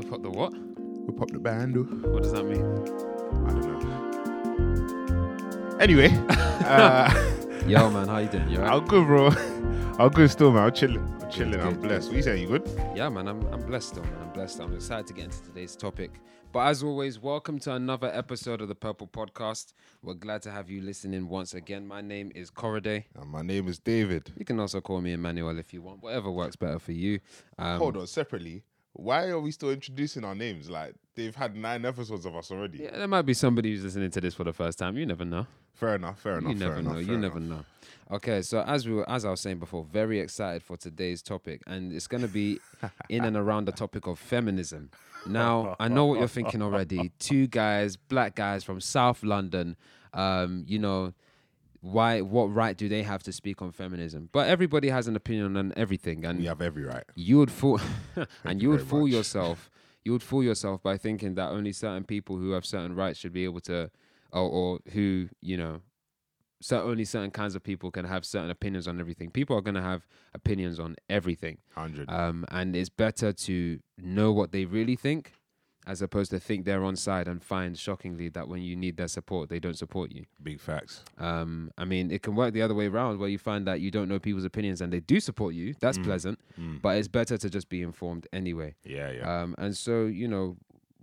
Whip up the what? Whip up the bando. What does that mean? I don't know. Anyway, uh, Yo, man, how you doing? You alright? I'm good, bro. I'm good still, man. I'm chilling. I'm chilling. Good, I'm good, blessed. What you saying? You good? Yeah, man, I'm, I'm blessed still, man. I'm blessed. I'm excited to get into today's topic. But as always, welcome to another episode of the Purple Podcast. We're glad to have you listening once again. My name is Corriday. And my name is David. You can also call me Emmanuel if you want, whatever works better for you. Um, Hold on, separately. Why are we still introducing our names? Like they've had nine episodes of us already. Yeah, there might be somebody who's listening to this for the first time. You never know. Fair enough. Fair enough. you fair never enough, know. You never know. Okay, so as we were, as I was saying before, very excited for today's topic, and it's going to be in and around the topic of feminism. Now, I know what you're thinking already. Two guys, black guys from South London. Um, you know, why? What right do they have to speak on feminism? But everybody has an opinion on everything, and you have every right. you would fool and you you would fool much. yourself you would fool yourself by thinking that only certain people who have certain rights should be able to or, or who you know so only certain kinds of people can have certain opinions on everything people are going to have opinions on everything Hundred. um, and it's better to know what they really think as opposed to think they're on side and find shockingly that when you need their support they don't support you Big facts. um, I mean, it can work the other way around where you find that you don't know people's opinions and they do support you. That's pleasant, Mm. but it's better to just be informed anyway. Yeah, yeah. Um, and so, you know,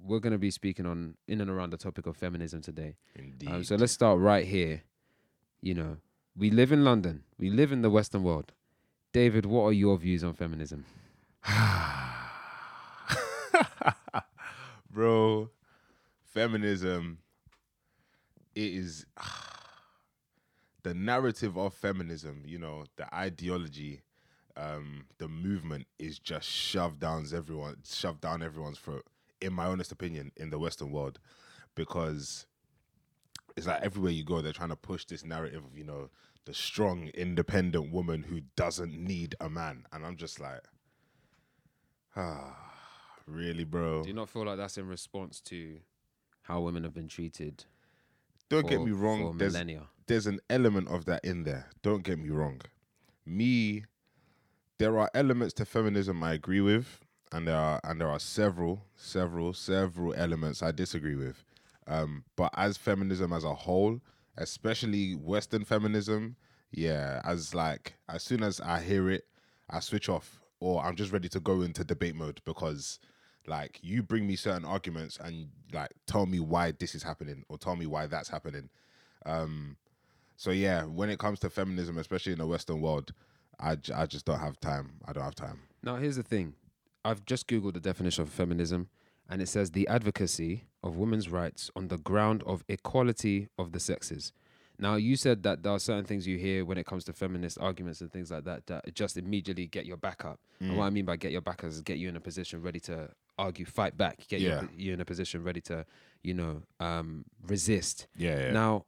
we're going to be speaking on in and around the topic of feminism today. Indeed. Um, so let's start right here. You know, we live in London, we live in the Western world. David, what are your views on feminism? Bro, feminism it is the narrative of feminism, you know, the ideology, um, the movement is just shoved down everyone shoved down everyone's throat, in my honest opinion, in the Western world. Because it's like everywhere you go, they're trying to push this narrative of, you know, the strong, independent woman who doesn't need a man. And I'm just like, ah, really, bro? Do you not feel like that's in response to how women have been treated? Don't get for- me For wrong. There's millennia. there's an element of that in there. Don't get me wrong. Me, there are elements to feminism I agree with, and there are and there are several, several, several elements I disagree with. Um, but as feminism as a whole, especially Western feminism, yeah, as like as soon as I hear it, I switch off, or I'm just ready to go into debate mode because like you bring me certain arguments and like tell me why this is happening or tell me why that's happening. Um, so yeah, when it comes to feminism, especially in the Western world, I, j- I just don't have time. I don't have time. Now, here's the thing. I've just Googled the definition of feminism, and it says the advocacy of women's rights on the ground of equality of the sexes. Now, you said that there are certain things you hear when it comes to feminist arguments and things like that that just immediately get your back up. And what I mean by get your back up is get you in a position ready to argue, fight back, get Yeah. you, you in a position ready to, you know, um, resist. Yeah, yeah. Now,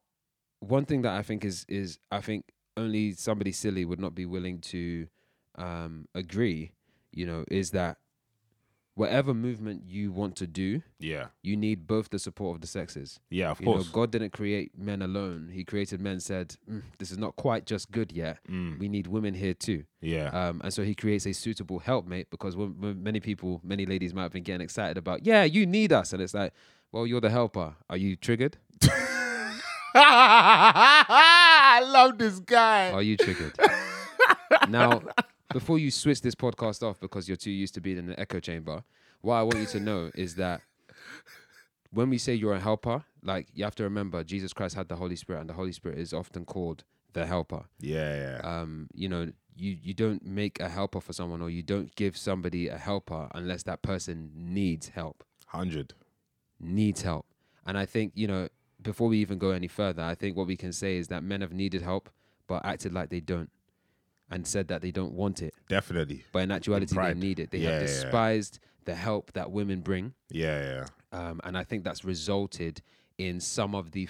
one thing that I think is is I think only somebody silly would not be willing to um, agree. You know, is that whatever movement you want to do, yeah, you need both the support of the sexes. yeah. Of You know, course. God didn't create men alone. He created men. Said, "Mm, "This is not quite just good yet. Mm, We need women here too." yeah, Um, and so he creates a suitable helpmate because when, when many people, many ladies might have been getting excited about, yeah, you need us, and it's like, well, you're the helper. Are you triggered? I love this guy. Are you triggered? now, before you switch this podcast off because you're too used to being in an echo chamber, what I want you to know is that when we say you're a helper, like you have to remember Jesus Christ had the Holy Spirit, and the Holy Spirit is often called the helper. yeah, yeah. Um, you know, you you don't make a helper for someone, or you don't give somebody a helper unless that person needs help. Hundred. Needs help, and I think you know before we even go any further, I think what we can say is that men have needed help, but acted like they don't, and said that they don't want it. Definitely. But in actuality, they need it. They Yeah, have yeah, yeah. despised the help that women bring, Yeah, yeah. um, and I think that's resulted in some of the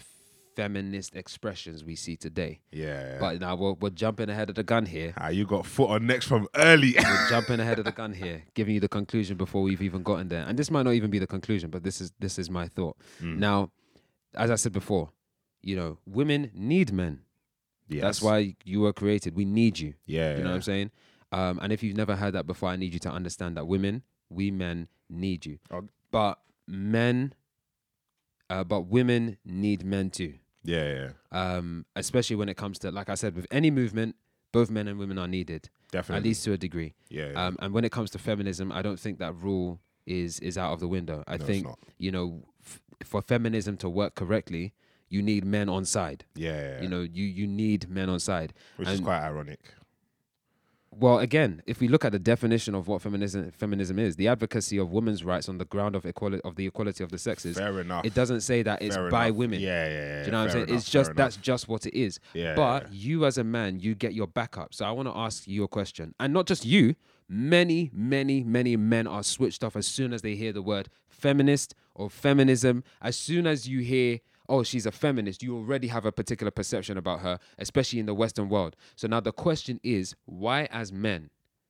feminist expressions we see today. Yeah. yeah. But now we're, we're jumping ahead of the gun here. ah, you got foot on next from early. We're jumping ahead of the gun here, giving you the conclusion before we've even gotten there. And this might not even be the conclusion, but this is this is my thought. Mm. Now, as I said before, you know, women need men. Yes. That's why you were created. We need you. Yeah. You know what. I'm saying? Um, and if you've never heard that before, I need you to understand that women we men need you. Oh. But men, uh, but women need men too. Yeah, yeah, Um, especially when it comes to, like I said, with any movement, both men and women are needed, definitely. at least to a degree. yeah, yeah. Um, and when it comes to feminism, I don't think that rule is is out of the window. I No, think you know, f- for feminism to work correctly, you need men on side. yeah, yeah, yeah. You know, you you need men on side. which is quite ironic. Well, again, if we look at the definition of what feminism feminism is, the advocacy of women's rights on the ground of equality of the equality of the sexes, Fair enough. it doesn't say that it's Fair by enough. women. Yeah, yeah, yeah. Do you know what I'm saying? enough, it's just fair that's enough. just what it is. Yeah, but yeah. you as a man, you get your backup. So I want to ask you a question, and not just you. Many, many, many men are switched off as soon as they hear the word feminist or feminism. As soon as you hear, oh, she's a feminist, you already have a particular perception about her, especially in the Western world. So now the question is, why, as men,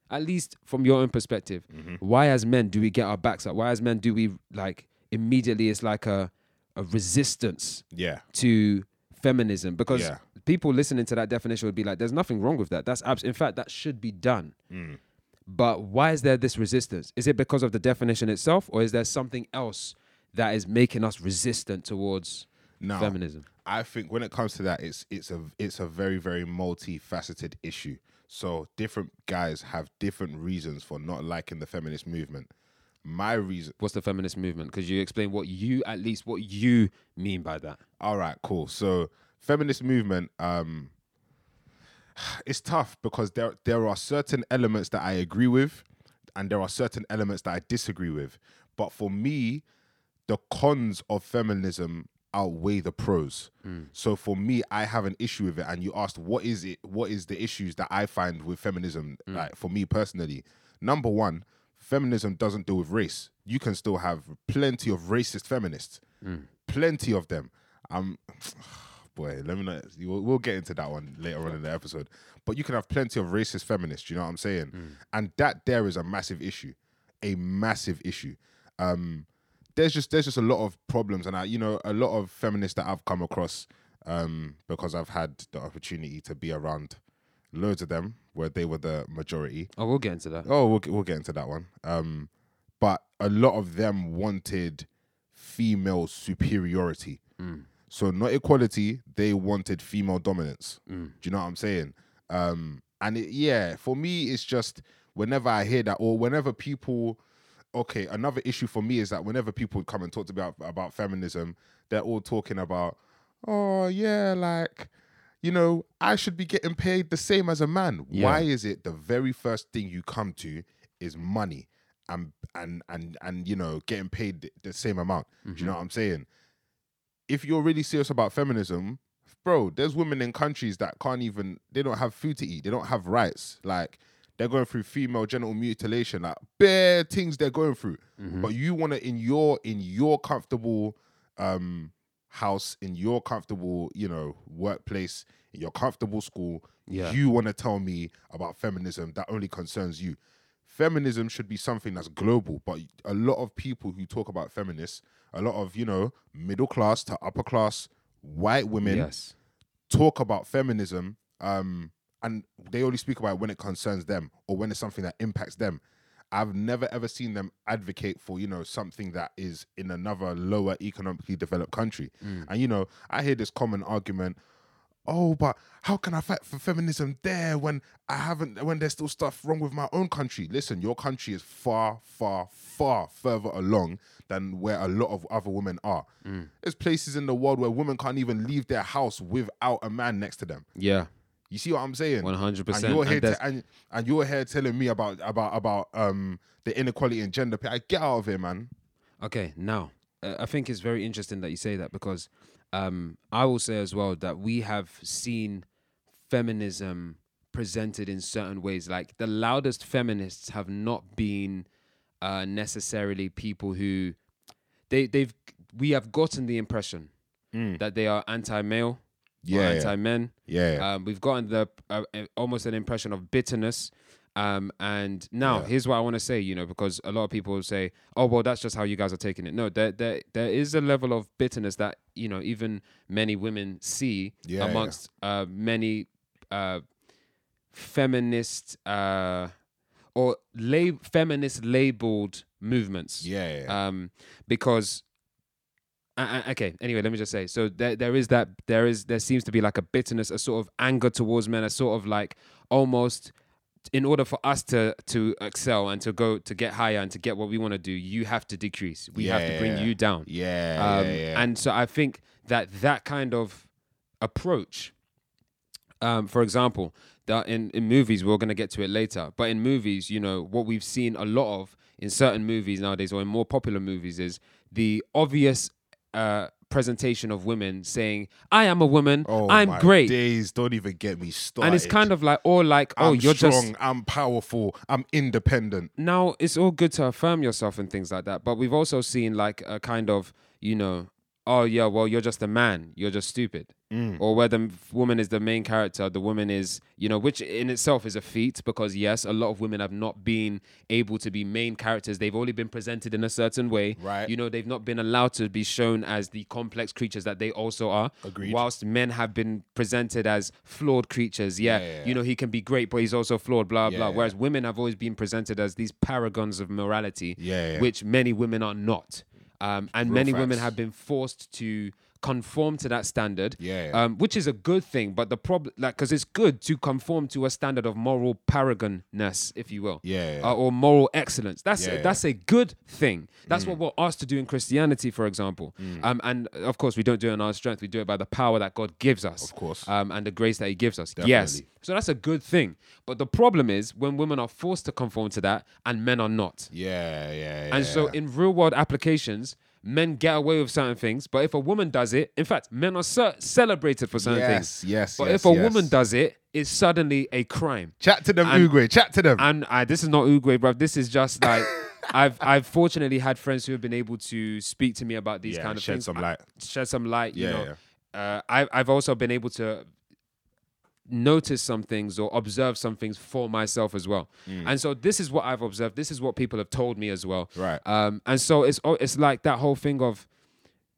at least from your own perspective, Mm-hmm. why as men do we get our backs up? Why as men do we like immediately? It's like a a resistance Yeah, to feminism because Yeah. people listening to that definition would be like, "There's nothing wrong with that. That's abs- in fact that should be done." Mm. But why is there this resistance? Is it because of the definition itself, or is there something else that is making us resistant towards no. feminism? I think when it comes to that, it's it's a it's a very very multifaceted issue. So different guys have different reasons for not liking the feminist movement. My reason, What's the feminist movement? Because you explain what you, at least, what you mean by that. all right, cool. So feminist movement, um, it's tough because there there are certain elements that I agree with, and there are certain elements that I disagree with. But for me, the cons of feminism outweigh the pros. So for me, I have an issue with it. And you asked, what is it? What is the issues that I find with feminism? Like for me personally, number one, feminism doesn't deal with race. You can still have plenty of racist feminists, plenty of them. Um, boy, let me know. We'll, we'll get into that one later on in the episode. But you can have plenty of racist feminists. You know what I'm saying? And that there is a massive issue, a massive issue. Um, there's just there's just a lot of problems, and I, you know, a lot of feminists that I've come across, um, because I've had the opportunity to be around loads of them where they were the majority. Oh, we'll get into that. Oh, we'll, we'll get into that one. Um, but a lot of them wanted female superiority. So not equality, they wanted female dominance. Do you know what I'm saying? Um, and it, yeah, for me, it's just whenever I hear that, or whenever people, okay, another issue for me is that whenever people come and talk to me about, about feminism, they're all talking about, oh yeah, like, you know, I should be getting paid the same as a man. Yeah. Why is it the very first thing you come to is money and and and and you know getting paid the- the same amount? Do you know mm-hmm. what I'm saying? If you're really serious about feminism, bro, there's women in countries that can't even they don't have food to eat. They don't have rights. Like they're going through female genital mutilation, like bare things they're going through. But you want to in your in your comfortable um house, in your comfortable, you know, workplace, in your comfortable school, Yeah. you want to tell me about feminism that only concerns you. Feminism should be something that's global, but a lot of people who talk about feminists, a lot of, you know, middle class to upper class white women Yes. talk about feminism um, and they only speak about it when it concerns them or when it's something that impacts them. I've never ever seen them advocate for, you know, something that is in another lower economically developed country. Mm. And, you know, I hear this common argument, oh, but how can I fight for feminism there when I haven't, when there's still stuff wrong with my own country? Listen, your country is far, far, far further along than where a lot of other women are. Mm. There's places in the world where women can't even leave their house without a man next to them. Yeah. You see what I'm saying? 100%. And you're here And and, and you're here telling me about about about um the inequality in gender pay. I Get out of here, man. Okay, now uh, I think it's very interesting that you say that because um, I will say as well that we have seen feminism presented in certain ways. Like the loudest feminists have not been uh, necessarily people who they they've we have gotten the impression that they are anti-male, Mm. Yeah, yeah. anti-men. Yeah, yeah. Um, we've gotten the uh, almost an impression of bitterness. Um, and now Yeah. here's what I want to say, you know, because a lot of people say, "Oh, well, that's just how you guys are taking it." No, there, there, there is a level of bitterness that you know even many women see Yeah, yeah. amongst uh, many uh, feminist uh, or lab- feminist labeled movements. Yeah, yeah, yeah. Um, because uh, uh, okay. Anyway, let me just say. So there, there is that. There is. There seems to be like a bitterness, a sort of anger towards men, a sort of like almost. In order for us to to excel and to go to get higher and to get what we want to do, you have to decrease. We have to bring Yeah. you down. yeah, Um, yeah, yeah. And so I think that that kind of approach, um, for example, that in, in movies, we're going to get to it later, but in movies, you know, what we've seen a lot of in certain movies nowadays or in more popular movies is the obvious uh, presentation of women saying, I am a woman, oh, I'm my great. Days, don't even get me started. And it's kind of like, or like, oh, I'm you're strong. just I'm powerful. I'm independent. now it's all good to affirm yourself and things like that but we've also seen like a kind of you know oh yeah well you're just a man you're just stupid Mm. or where the woman is the main character the woman is you know which in itself is a feat because yes a lot of women have not been able to be main characters they've only been presented in a certain way Right. you know they've not been allowed to be shown as the complex creatures that they also are Agreed. whilst men have been presented as flawed creatures yeah, Yeah, yeah, you know he can be great but he's also flawed blah Yeah, blah yeah. whereas women have always been presented as these paragons of morality, Yeah, yeah. which many women are not. Um, and many women have been forced to conform to that standard, Yeah. Um, which is a good thing. But the problem, like, because it's good to conform to a standard of moral paragonness, if you will, Yeah. Uh, or moral excellence. That's Yeah, yeah. that's a good thing. That's Mm. what we're asked to do in Christianity, for example. Um, and of course, we don't do it in our strength. We do it by the power that God gives us, Of course. um, and the grace that He gives us. Yes. So that's a good thing. But the problem is when women are forced to conform to that and men are not. yeah, yeah, yeah. And so in real world applications, men get away with certain things. But if a woman does it, in fact, men are ce- celebrated for certain things. yes, yes, But yes, if a yes. woman does it, it's suddenly a crime. chat to them, and- Uguay. Chat to them. And I, this is not Uguay, bro. This is just like I've I've fortunately had friends who have been able to speak to me about these Yeah, kind of shed things. Shed some I- light. shed some light. You Yeah, know, Uh, I, I've also been able to notice some things or observe some things for myself as well. Mm. And so this is what I've observed. This is what people have told me as well. Right. Um, and so it's it's like that whole thing of,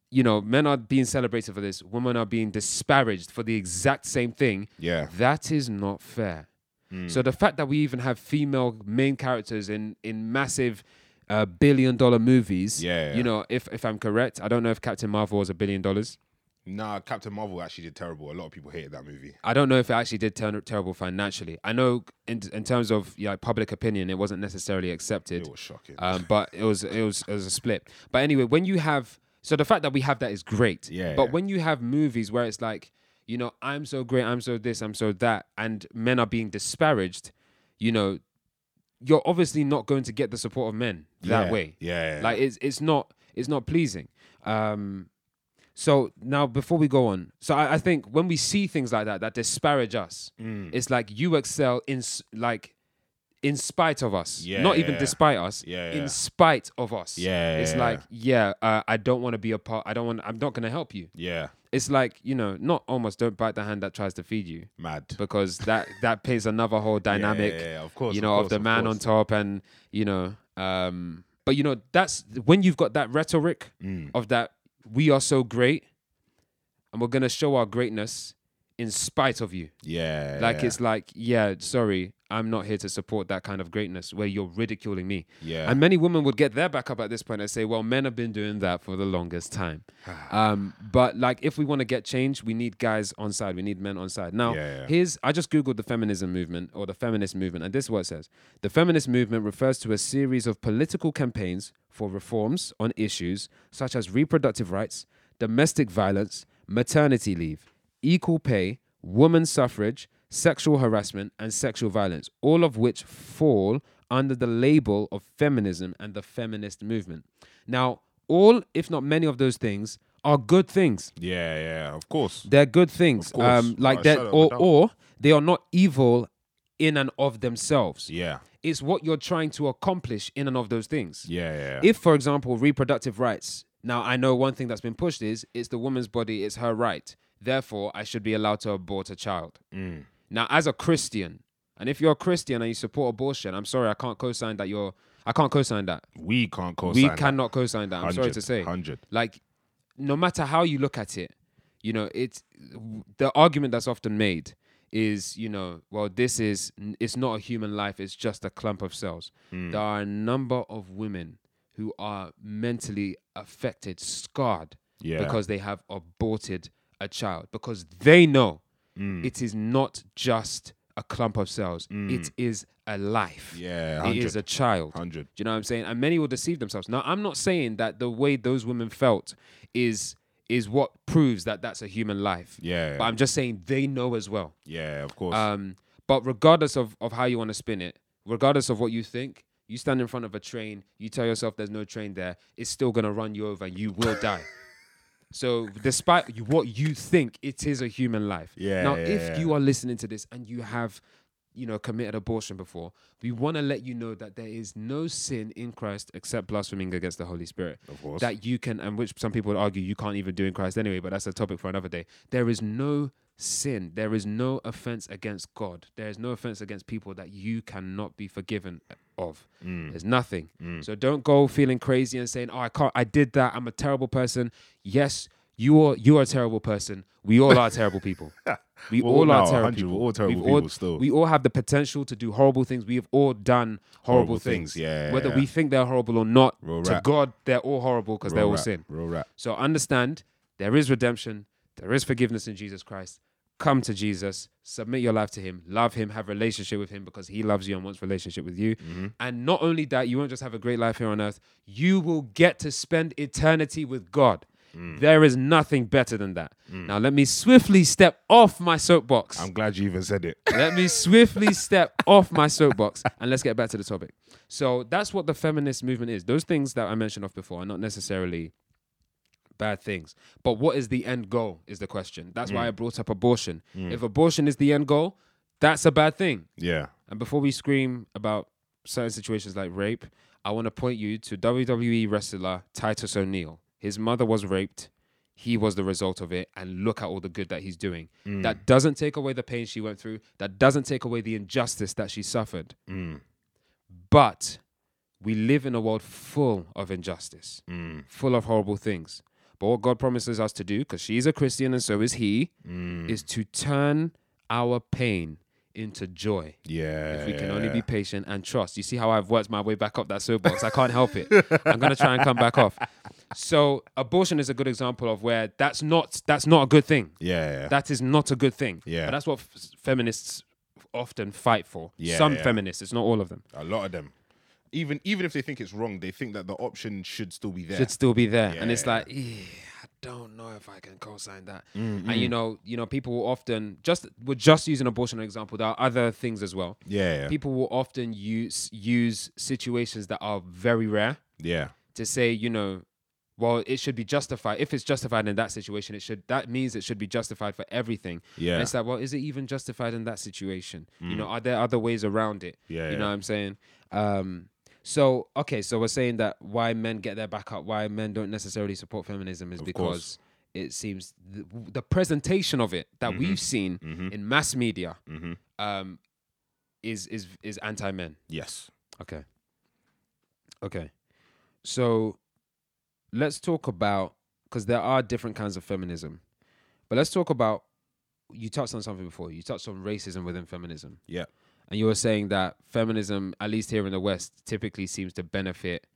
you know, men are being celebrated for this, women are being disparaged for the exact same thing. Yeah. That is not fair. Mm. So the fact that we even have female main characters in in massive uh, billion dollar movies, Yeah, yeah. you know, if if I'm correct, I don't know if Captain Marvel was a billion dollars. Nah, Captain Marvel actually did terrible. A lot of people hated that movie. I don't know if it actually did turn terrible financially. I know in in terms of yeah, public opinion, it wasn't necessarily accepted. It was shocking. Um, but it was it was it was a split. But anyway, when you have so the fact that we have that is great. Yeah, But yeah. when you have movies where it's like, you know, I'm so great, I'm so this, I'm so that, and men are being disparaged, you know, you're obviously not going to get the support of men that Yeah, way. Yeah. Like it's it's not it's not pleasing. Um so now before we go on, so I, I think when we see things like that that disparage us, Mm. it's like you excel in like in spite of us, not even Yeah. despite us, Yeah, in spite of us. Yeah, it's yeah, like yeah, uh, I don't want to be a part. I don't want. I'm not going to help you. yeah. It's like you know, not almost don't bite the hand that tries to feed you Mad. because that that plays another whole dynamic Yeah, yeah, yeah, of course. you know, of, course, the man course. on top, and you know, um, but you know, that's when you've got that rhetoric Mm. of that we are so great, and we're gonna show our greatness in spite of you. Yeah. Like yeah. it's like, yeah, sorry, I'm not here to support that kind of greatness where you're ridiculing me. Yeah. And many women would get their back up at this point and say, well, men have been doing that for the longest time. um, but like, if we want to get change, we need guys on side. We need men on side. Now, Yeah, yeah. here's I just googled the feminism movement or the feminist movement, and this is what it says: the feminist movement refers to a series of political campaigns for reforms on issues such as reproductive rights, domestic violence, maternity leave, equal pay, women's suffrage, sexual harassment, and sexual violence, all of which fall under the label of feminism and the feminist movement. Now, all, if not many of those things, are good things. yeah, yeah. Of course. They're good things. Um, like that, shadow of a or, or they are not evil in and of themselves. Yeah. It's what you're trying to accomplish in and of those things. Yeah, yeah. If, for example, reproductive rights. Now, I know one thing that's been pushed is it's the woman's body, it's her right. Therefore, I should be allowed to abort a child. Mm. Now, as a Christian, and if you're a Christian and you support abortion, I'm sorry, I can't co-sign that. You're, I can't co-sign that. we can't co-sign. we cannot co-sign that. I'm sorry to say. 100. Like, no matter how you look at it, you know, it's the argument that's often made is, you know, well, this is it's not a human life; it's just a clump of cells. Mm. There are a number of women who are mentally affected, scarred Yeah. because they have aborted a child because they know Mm. it is not just a clump of cells, it is a life. yeah, It is a child. 100. Do you know what I'm saying? And many will deceive themselves. Now, I'm not saying that the way those women felt is is what proves that that's a human life. Yeah. But I'm just saying they know as well. yeah, of course. Um, but regardless of, of how you want to spin it, regardless of what you think, you stand in front of a train, you tell yourself there's no train there, it's still gonna run you over and you will die. So despite you, what you think, it is a human life. Yeah, Now, yeah, if yeah. you are listening to this and you have, you know, committed abortion before, we want to let you know that there is no sin in Christ except blaspheming against the Holy Spirit. Of course. That you can, and which some people would argue you can't even do in Christ anyway, but that's a topic for another day. There is no sin. There is no offense against God. There is no offense against people that you cannot be forgiven of. Mm. There's nothing. So don't go feeling crazy and saying, "Oh, I can't. I did that. I'm a terrible person." Yes, you are. You are a terrible person. We all are terrible people. We We're all all are terrible people. we're all terrible We've all- people still. We all have the potential to do horrible things. We have all done horrible, Horrible things. things, yeah, Whether yeah. we think they're horrible or not, Real to rap. God, they're all horrible because they're all rap, sin. Real rap. So understand there is redemption, there is forgiveness in Jesus Christ. Come to Jesus, submit your life to Him, love Him, have relationship with Him because He loves you and wants relationship with you. Mm-hmm. And not only that, you won't just have a great life here on earth, you will get to spend eternity with God. Mm. There is nothing better than that. Now, let me swiftly step off my soapbox. I'm glad you even said it. Let me swiftly step off my soapbox and let's get back to the topic. So that's what the feminist movement is. Those things that I mentioned off before are not necessarily bad things. But what is the end goal is the question. That's why I brought up abortion. If abortion is the end goal, that's a bad thing. Yeah. And before we scream about certain situations like rape, I want to point you to WWE wrestler Titus O'Neil. His mother was raped. He was the result of it. And look at all the good that he's doing. That doesn't take away the pain she went through. That doesn't take away the injustice that she suffered. Mm. But we live in a world full of injustice, Mm. full of horrible things. But what God promises us to do, because she's a Christian and so is he, Mm. is to turn our pain into joy. Yeah. If we can only be patient and trust. You see how I've worked my way back up that soapbox? I can't help it. I'm gonna try and come back off. So abortion is a good example of where that's not that's not a good thing. Yeah. That is not a good thing. Yeah. But that's what f- feminists often fight for. Yeah, Some yeah. feminists, it's not all of them. a lot of them. Even even if they think it's wrong, they think that the option should still be there. Should still be there. And it's like, "Eh, I don't know if I can co-sign that. And you know, you know, people will often just we're just using abortion as an example. There are other things as well. yeah. Yeah. People will often use use situations that are very rare yeah. to say, you know, well, it should be justified. If it's justified in that situation, it should that means it should be justified for everything. Yeah. And it's like, well, is it even justified in that situation? You know, are there other ways around it? Yeah, You yeah. know what I'm saying? Um so okay, so we're saying that why men get their back up, why men don't necessarily support feminism is Of because course. it seems the, the presentation of it that we've seen Mhm. in mass media Mhm. um is is is anti men. Yes. Okay. Okay. So let's talk about because there are different kinds of feminism. But let's talk about you touched on something before. You touched on racism within feminism. Yeah. And you were saying that feminism, at least here in the West, typically seems to benefit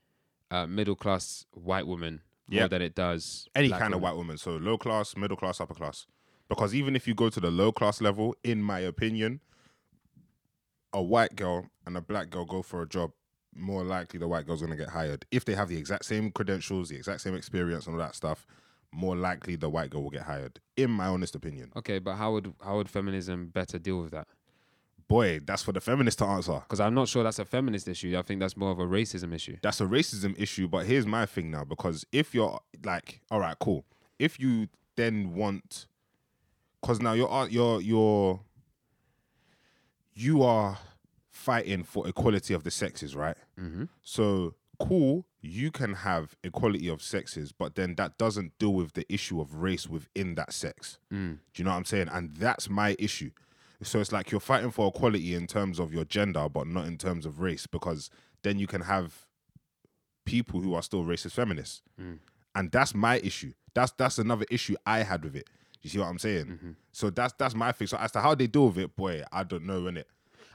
uh, middle class white women more than it does Any kind of white woman. So low class, middle class, upper class. Because even if you go to the low class level, in my opinion, a white girl and a black girl go for a job, more likely the white girl's gonna get hired. If they have the exact same credentials, the exact same experience, and all that stuff, more likely the white girl will get hired. In my honest opinion. Okay, but how would how would feminism better deal with that? Boy, that's for the feminists to answer. Because I'm not sure that's a feminist issue. I think that's more of a racism issue. that's a racism issue. But here's my thing now, because if you're like, all right, cool. If you then want, because now you're uh, you're you're you are fighting for equality of the sexes, right? Mm-hmm. So cool, you can have equality of sexes, but then that doesn't deal with the issue of race within that sex. Mm. Do you know what I'm saying? And that's my issue. So it's like you're fighting for equality in terms of your gender, but not in terms of race, because then you can have people who are still racist feminists, Mm. and that's my issue. That's that's another issue I had with it. You see what I'm saying? Mm-hmm. So that's that's my thing. So as to how they deal with it, boy, I don't know, innit?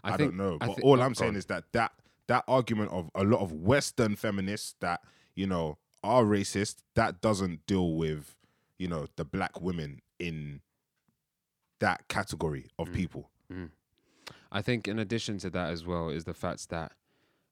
I, I think- don't know. I But thi- all oh, I'm saying is that that that argument of a lot of Western feminists that you know are racist, that doesn't deal with you know the black women in that category of Mm. people. I think in addition to that as well is the fact that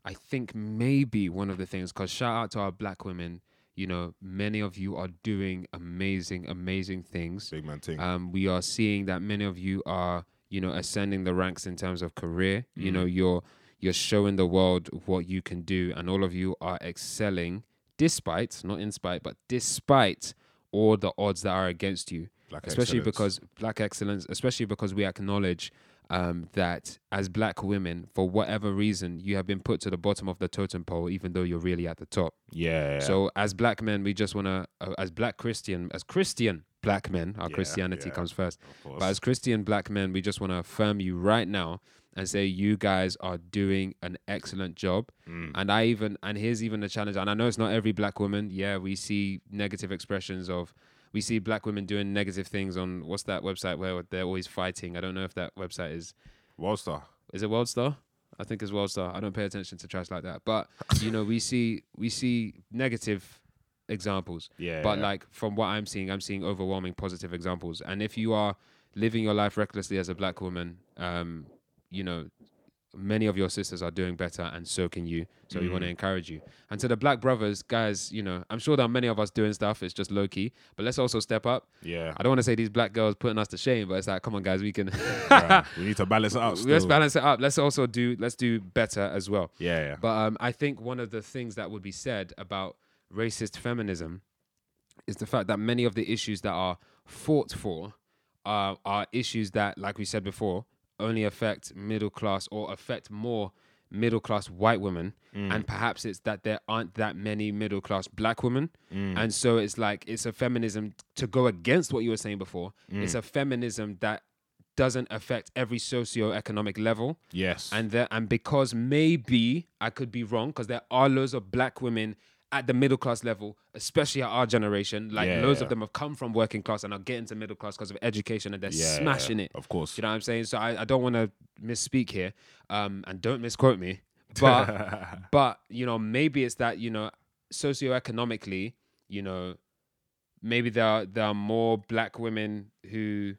I think maybe one of the things, because shout out to our black women, you know, many of you are doing amazing, amazing things. Big man thing. Um, we are seeing that many of you are, you know, ascending the ranks in terms of career. You Mm. know, you're you're showing the world what you can do, and all of you are excelling, despite, not in spite, but despite all the odds that are against you Black especially excellence. because black excellence especially because we acknowledge um, that as black women for whatever reason you have been put to the bottom of the totem pole even though you're really at the top yeah, so as black men we just want to uh, as black christian as christian black men our Yeah, christianity yeah. comes first but as christian black men we just want to affirm you right now and say you guys are doing an excellent job Mm. and I even and here's even the challenge. And I know it's not every black woman. Yeah, we see negative expressions of we see black women doing negative things on what's that website where they're always fighting. I don't know if that website is Worldstar. is it Worldstar? I think it's Worldstar. I don't pay attention to trash like that. But you know, we see we see negative examples. Yeah, But yeah. like from what I'm seeing, I'm seeing overwhelming positive examples. And if you are living your life recklessly as a black woman, um, you know, many of your sisters are doing better and so can you. So we want Mm. to encourage you. And to the black brothers, guys, you know, I'm sure there are many of us doing stuff. It's just low key. But let's also step up. yeah. I don't want to say these black girls putting us to shame, but it's like, come on, guys, we can Right. we need to balance it out. let's balance it up. Let's also do let's do better as well. Yeah, yeah. But um, I think one of the things that would be said about racist feminism is the fact that many of the issues that are fought for are, are issues that, like we said before, only affect middle class or affect more middle class white women. Mm. And perhaps it's that there aren't that many middle class black women. Mm. And so it's like it's a feminism to go against what you were saying before. Mm. It's a feminism that doesn't affect every socio-economic level yes. and there and because maybe I could be wrong because there are loads of black women at the middle class level, especially at our generation. Like Yeah, loads yeah. of them have come from working class and are getting to middle class because of education and they're yeah, smashing it. Of course. Do you know what I'm saying? So I, I don't want to misspeak here, um, and don't misquote me. But but you know maybe it's that you know socioeconomically, you know, maybe there are there are more black women who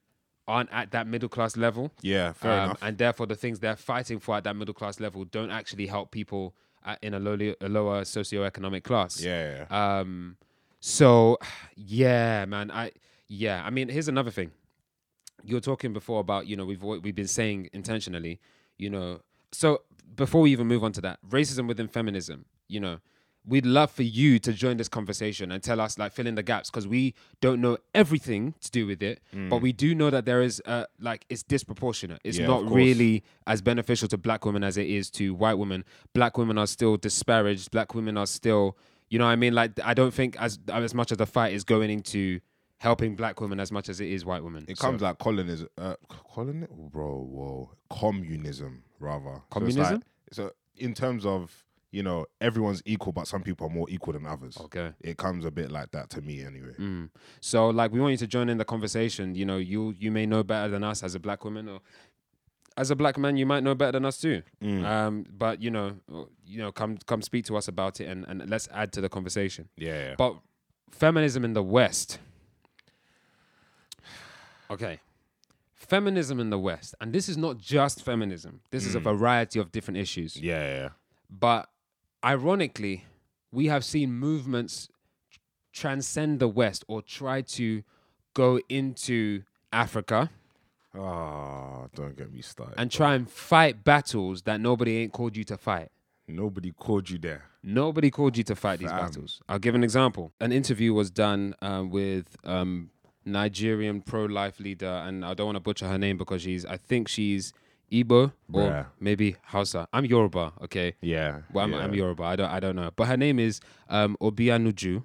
aren't at that middle class level. yeah, fair Um, enough. And therefore, the things they're fighting for at that middle class level don't actually help people at, in a, lowly, a lower socioeconomic class. yeah, yeah. Um. So, yeah, man. I yeah. I mean, here's another thing. You were talking before about you know we've we've been saying intentionally, you know. So before we even move on to that, racism within feminism, you know. We'd love for you to join this conversation and tell us, like, fill in the gaps because we don't know everything to do with it, but we do know that there is, uh, like, it's disproportionate. It's Yeah, not really as beneficial to black women as it is to white women. Black women are still disparaged. Black women are still, you know what I mean? Like, I don't think as as much of the fight is going into helping black women as much as it is white women. It So- comes like colonism, uh, colon, bro, whoa, communism rather. Communism? So, like, so in terms of you know everyone's equal, but some people are more equal than others. Okay. It comes a bit like that to me, anyway. Mm. So, like, we want you to join in the conversation. You know, you you may know better than us as a black woman, or as a black man, you might know better than us too. Mm. Um, but you know, you know, come come speak to us about it, and and let's add to the conversation. Yeah, yeah. But feminism in the West. Okay. Feminism in the West. And this is not just feminism. This is a variety of different issues. yeah, yeah, yeah. But ironically, we have seen movements transcend the West or try to go into Africa Ah, don't get me started. and try and fight battles that nobody ain't called you to fight. Nobody called you there. Nobody called you to fight these battles. I'll give an example. An interview was done um, with um, Nigerian pro-life leader, and I don't want to butcher her name because she's, I think she's Igbo or Bruh. maybe Hausa. I'm Yoruba, okay. Yeah. Well, I'm, yeah. I'm Yoruba. I don't, I don't know. But her name is um, Obianuju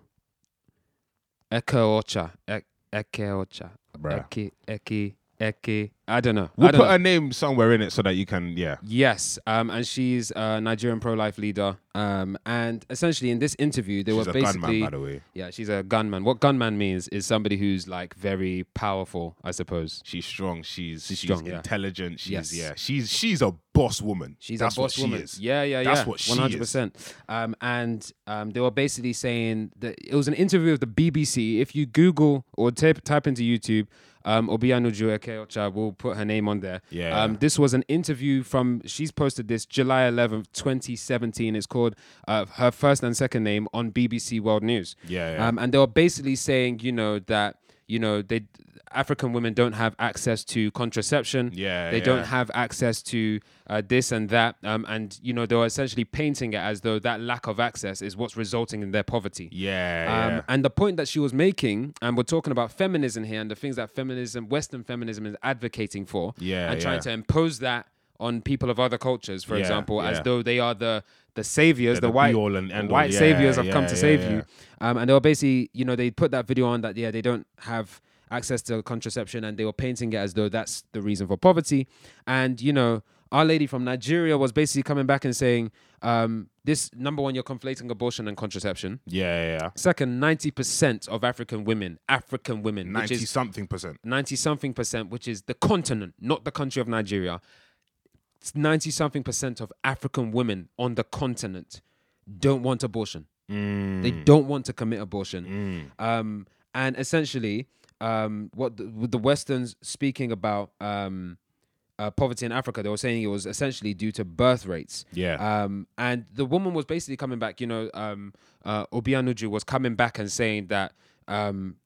Ekeocha. E- Ekeocha. Bruh. Eke, Eke, Eke I don't know. We'll I don't put know. her name somewhere in it so that you can, yeah. Yes, um, and she's a Nigerian pro-life leader. Um, and essentially, in this interview, there She's was a basically, gunman, by the way. yeah, she's a gunman. What gunman means is somebody who's like very powerful, I suppose. She's strong. She's She's she's, strong, yeah. intelligent. She's Yes. yeah. She's she's a boss woman. She's That's a boss what woman. She is. Yeah, yeah, yeah. That's what she One hundred percent. Um, and um, they were basically saying that it was an interview with the BBC. If you Google or type type into YouTube, um, Obianuju Ekeocha, we'll put her name on there. Yeah. Um, this was an interview from. She's posted this July eleventh, twenty seventeen. It's called uh, her first and second name on BBC World News. Yeah, yeah. Um, and they were basically saying, you know, that you know they African women don't have access to contraception. Yeah, they yeah. don't have access to uh, this and that. Um, and you know they're essentially painting it as though that lack of access is what's resulting in their poverty. yeah, Um, yeah. And the point that she was making, and we're talking about feminism here, and the things that feminism, Western feminism, is advocating for, Yeah, and trying to impose that on people of other cultures, for Yeah, example, as though they are the the saviors, They're the, the white and white Yeah, saviors have come yeah, to save yeah. you. Um, and they were basically, you know, they put that video on that yeah, they don't have access to contraception, and they were painting it as though that's the reason for poverty. And you know, our lady from Nigeria was basically coming back and saying, um, this number one, you're conflating abortion and contraception. yeah, yeah, yeah. Second, 90% of African women, African women, Ninety something percent. 90 something percent, which is the continent, not the country of Nigeria. It's 90 something percent of African women on the continent don't want abortion. Mm. They don't want to commit abortion. Um, and essentially, um, what the, the Westerns speaking about um, uh, poverty in Africa, they were saying it was essentially due to birth rates. Yeah. Um, and the woman was basically coming back, you know, um, uh, Obianuju was coming back and saying that um,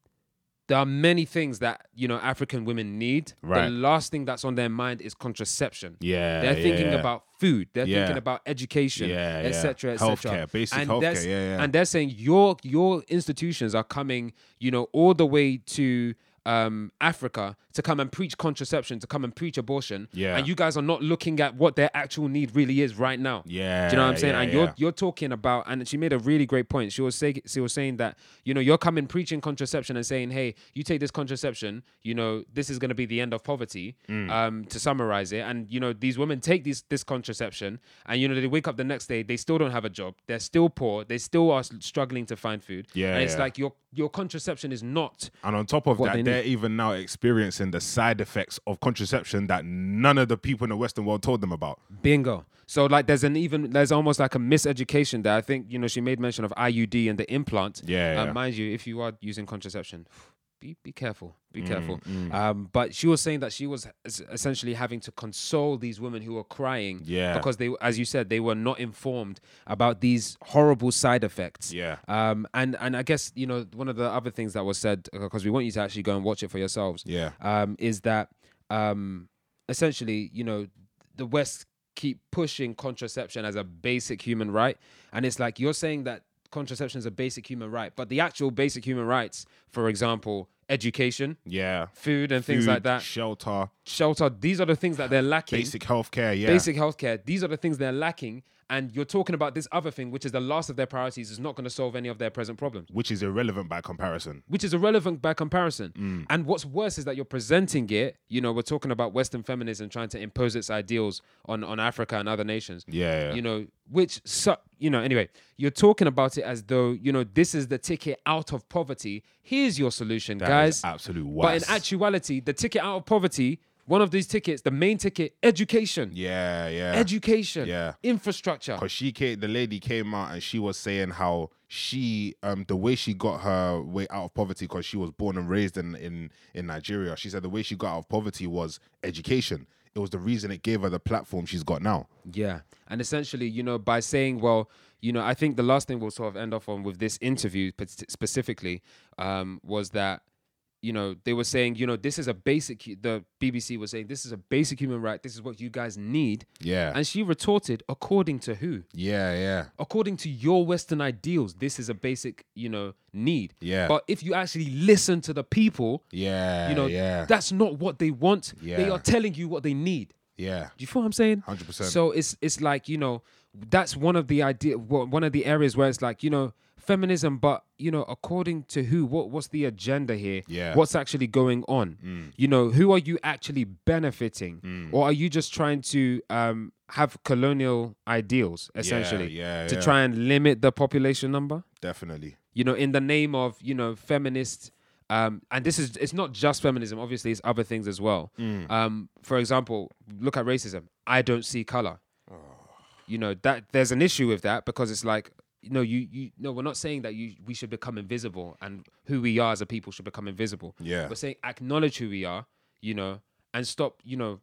there are many things that, you know, African women need. Right. The last thing that's on their mind is contraception. Yeah, They're thinking yeah. about food. They're Yeah. thinking about education, Yeah, yeah. etc., etc. Healthcare, basic and healthcare, yeah, yeah. And they're saying your your institutions are coming, you know, all the way to um, Africa to come and preach contraception, to come and preach abortion. Yeah. And you guys are not looking at what their actual need really is right now. Yeah, Do you know what I'm saying? yeah, and you're you're talking about, and she made a really great point. She was saying she was saying that you know you're coming preaching contraception and saying, hey, you take this contraception, you know this is going to be the end of poverty. Mm. Um, to summarize it, and you know these women take these this contraception, and you know they wake up the next day, they still don't have a job, they're still poor, they still are struggling to find food. Yeah, and it's yeah. like your your contraception is not And on top of that, they're even now experiencing the side effects of contraception that none of the people in the Western world told them about. Bingo. So like there's an even there's almost like a miseducation there. I think you know she made mention of IUD and the implant. Yeah, Uh, yeah. mind you, if you are using contraception, be be careful. Be Mm, careful. Um, but she was saying that she was essentially having to console these women who were crying. Yeah. Because they, as you said, they were not informed about these horrible side effects. Yeah. Um, and and I guess you know one of the other things that was said because we want you to actually go and watch it for yourselves Yeah. um, is that um, essentially, you know, the West keep pushing contraception as a basic human right, and it's like you're saying that contraception is a basic human right, but the actual basic human rights, for example, education, Yeah. food, and things Food, like that, Shelter, shelter, these are the things that they're lacking. basic healthcare. Yeah. Basic healthcare, these are the things they're lacking. And you're talking about this other thing, which is the last of their priorities, is not going to solve any of their present problems which is irrelevant by comparison. which is irrelevant by comparison. Mm. And what's worse is that you're presenting it. You know, we're talking about Western feminism trying to impose its ideals on on Africa and other nations. Yeah. You know, which so you know. Anyway, you're talking about it as though you know this is the ticket out of poverty. Here's your solution, That guys. absolute But in actuality, the ticket out of poverty, one of these tickets, the main ticket, education, yeah, yeah. education, Yeah. infrastructure. Cause she came, the lady came out and she was saying how she, um, the way she got her way out of poverty, because she was born and raised in, in in Nigeria. She said the way she got out of poverty was education. It was the reason it gave her the platform she's got now. Yeah. And essentially, you know, by saying, well, you know, I think the last thing we'll sort of end off on with this interview specifically um, was that, you know, they were saying, you know, this is a basic, the BBC was saying, this is a basic human right. This is what you guys need. Yeah, And she retorted, according to who? yeah, yeah, According to your Western ideals, this is a basic, you know, need. Yeah. But if you actually listen to the people, yeah. you know, yeah, that's not what they want. Yeah. They are telling you what they need. yeah, Do you feel what I'm saying? 100%. So it's it's like you know that's one of the idea one of the areas where it's like you know feminism, but you know, according to who? What what's the agenda here? Yeah. What's actually going on? Mm. You know, who are you actually benefiting, or are you just trying to um, have colonial ideals essentially yeah, to yeah. try and limit the population number? Definitely. you know, in the name of, you know, feminist, um, and this is, it's not just feminism, obviously, it's other things as well. Um, for example, look at racism. I don't see color. You know, that there's an issue with that because it's like, you know, you, you, no, we're not saying that you, we should become invisible and who we are as a people should become invisible. Yeah. We're saying acknowledge who we are, you know, and stop, you know,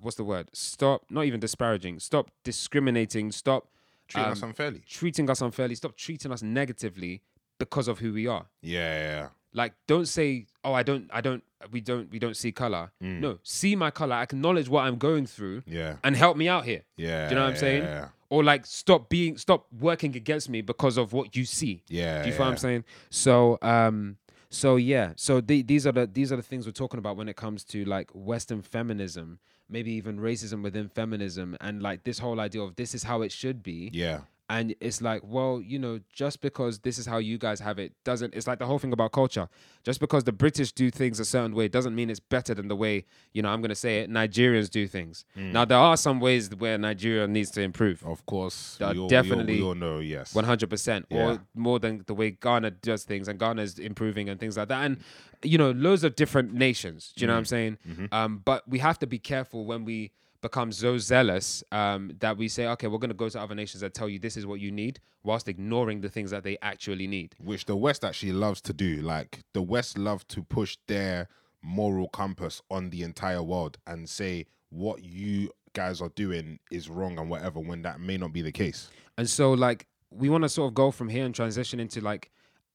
what's the word? Stop, not even disparaging, stop discriminating, stop Treating um, us unfairly. treating us unfairly, stop treating us negatively because of who we are. Yeah, yeah, Like don't say, "Oh, I don't I don't we don't we don't see color." Mm. No, see my color, acknowledge what I'm going through yeah, and help me out here. yeah. Do you know what I'm saying? Yeah, Or like stop being stop working against me because of what you see. yeah. Do you feel what I'm saying? So um so yeah, so the, these are the these are the things we're talking about when it comes to like Western feminism, maybe even racism within feminism, and like this whole idea of this is how it should be. Yeah, And it's like, well, you know, just because this is how you guys have it doesn't, it's like the whole thing about culture. Just because the British do things a certain way doesn't mean it's better than the way, you know, I'm going to say it, Nigerians do things. Mm. Now, there are some ways where Nigeria needs to improve. of course. We all, definitely We all, we all know. Yes. 100% Yeah. or more than the way Ghana does things and Ghana is improving and things like that and you know loads of different nations do you know what I'm saying Mm-hmm. um but we have to be careful when we become so zealous um that we say okay we're going to go to other nations that tell you this is what you need whilst ignoring the things that they actually need which the West actually loves to do. Like the West love to push their moral compass on the entire world and say what you guys are doing is wrong and whatever when that may not be the case. And so, like, we want to sort of go from here and transition into like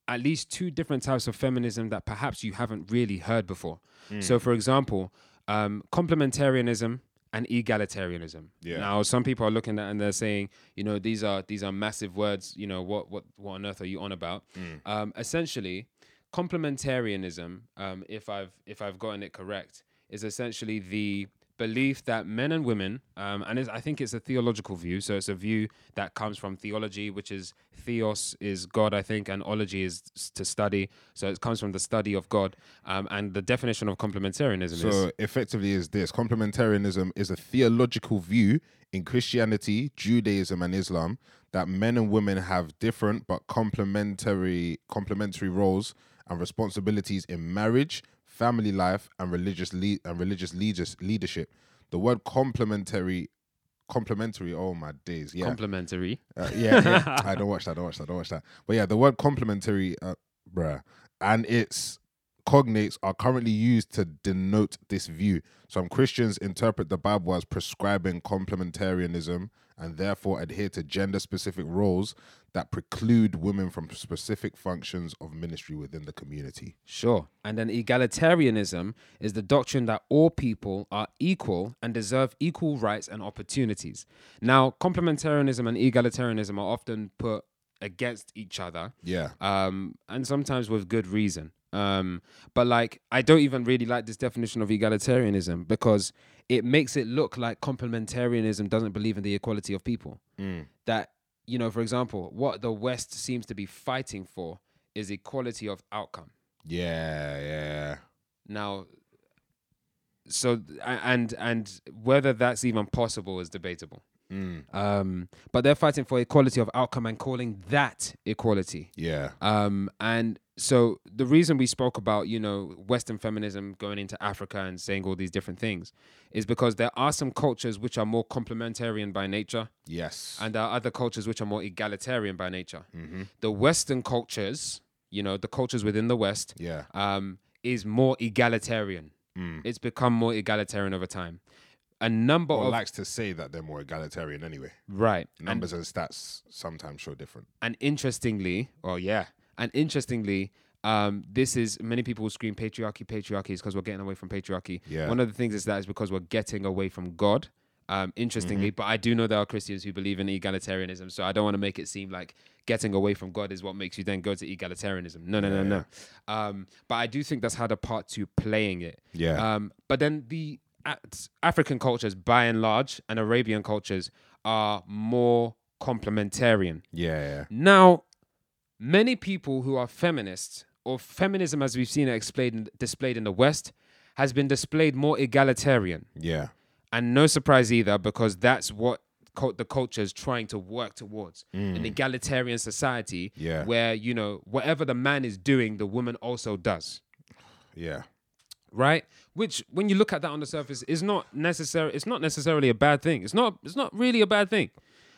at least two different types of feminism that perhaps you haven't really heard before. Hmm. So, for example, um, complementarianism and egalitarianism. Yeah. Now, some people are looking at and they're saying, you know, these are these are massive words. You know, what what what on earth are you on about? Hmm. Um, essentially, complementarianism, um, if I've if I've gotten it correct, is essentially the belief that men and women, um, and it's, I think it's a theological view. So it's a view that comes from theology, which is theos is God, I think, and ology is to study. So it comes from the study of God. Um, and the definition of complementarianism is So effectively is this complementarianism is a theological view in Christianity, Judaism and Islam that men and women have different but complementary complementary roles and responsibilities in marriage, family life and religious le- and religious leaders leadership. The word complementary complementary oh my days yeah complementary. uh, yeah, yeah. I don't watch that. Don't watch that. Don't watch that. But yeah, the word complementary, uh, bruh, and its cognates are currently used to denote this view. Some Christians interpret the Bible as prescribing complementarianism and therefore adhere to gender-specific roles that preclude women from specific functions of ministry within the community. Sure. And then egalitarianism is the doctrine that all people are equal and deserve equal rights and opportunities. Now, complementarianism and egalitarianism are often put against each other, Yeah, um, and sometimes with good reason. Um, but like, I don't even really like this definition of egalitarianism because it makes it look like complementarianism doesn't believe in the equality of people. That, you know, for example, what the West seems to be fighting for is equality of outcome. yeah, yeah. Now, so and and whether that's even possible is debatable. Mm, Um, but they're fighting for equality of outcome and calling that equality. yeah, Um, and so the reason we spoke about you know Western feminism going into Africa and saying all these different things is because there are some cultures which are more complementarian by nature, yes. and there are other cultures which are more egalitarian by nature. mm-hmm. The Western cultures, you know, the cultures within the West, Yeah, um, is more egalitarian. Mm. It's become more egalitarian over time. A number or of likes to say that they're more egalitarian anyway. right, and, Numbers and stats sometimes show different. and interestingly, oh yeah, and interestingly, um, this is many people will scream patriarchy, patriarchy is because we're getting away from patriarchy. Yeah. One of the things is that is because we're getting away from God. Um, interestingly, but I do know there are Christians who believe in egalitarianism, so I don't want to make it seem like getting away from God is what makes you then go to egalitarianism. No, no, no, no. Um, but I do think that's had a part to playing it. Yeah. Um, but then the African cultures, by and large, and Arabian cultures are more complementarian. Yeah, yeah. Now, many people who are feminists or feminism as we've seen it displayed displayed in the West has been displayed more egalitarian. Yeah. And no surprise either, because that's what the culture is trying to work towards an egalitarian society Mm. Yeah. where, you know, whatever the man is doing, the woman also does. Yeah. Right? Which when you look at that on the surface is not necessary it's not necessarily a bad thing. It's not it's not really a bad thing.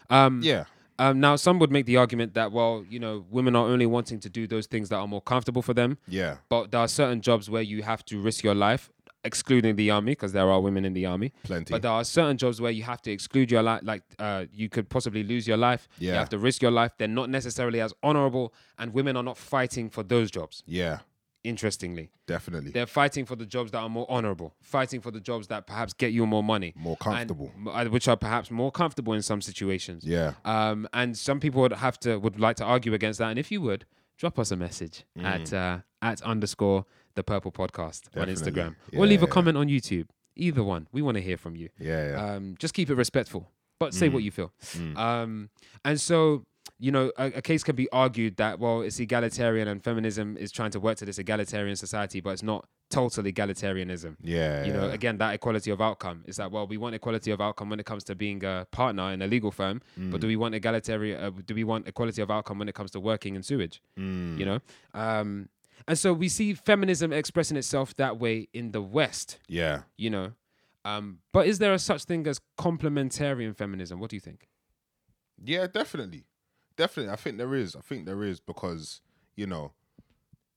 Um Yeah. Um, now, some would make the argument that, well, you know, women are only wanting to do those things that are more comfortable for them. Yeah. But there are certain jobs where you have to risk your life, excluding the army, because there are women in the army. Plenty. But there are certain jobs where you have to exclude your life, like uh, you could possibly lose your life. Yeah. You have to risk your life. They're not necessarily as honorable, and women are not fighting for those jobs. Yeah. Interestingly, Definitely. they're fighting for the jobs that are more honorable, fighting for the jobs that perhaps get you more money, More comfortable. uh, which are perhaps more comfortable in some situations. Yeah. Um, and some people would have to would like to argue against that. And if you would, drop us a message at uh, at underscore the purple podcast on Mm. Instagram Yeah, or leave a yeah. comment on YouTube. Either one, we want to hear from you. Yeah. Yeah. Um, just keep it respectful, but say Mm. what you feel. Um, and so you know, a, a case can be argued that well, it's egalitarian and feminism is trying to work to this egalitarian society, but it's not total egalitarianism yeah. you know yeah. again that equality of outcome is that well we want equality of outcome when it comes to being a partner in a legal firm Mm. but do we want egalitarian uh, do we want equality of outcome when it comes to working in sewage Mm. you know um and so we see feminism expressing itself that way in the west Yeah. you know um but is there a such thing as complementarian feminism what do you think Yeah, definitely. Definitely. I think there is. I think there is because, you know,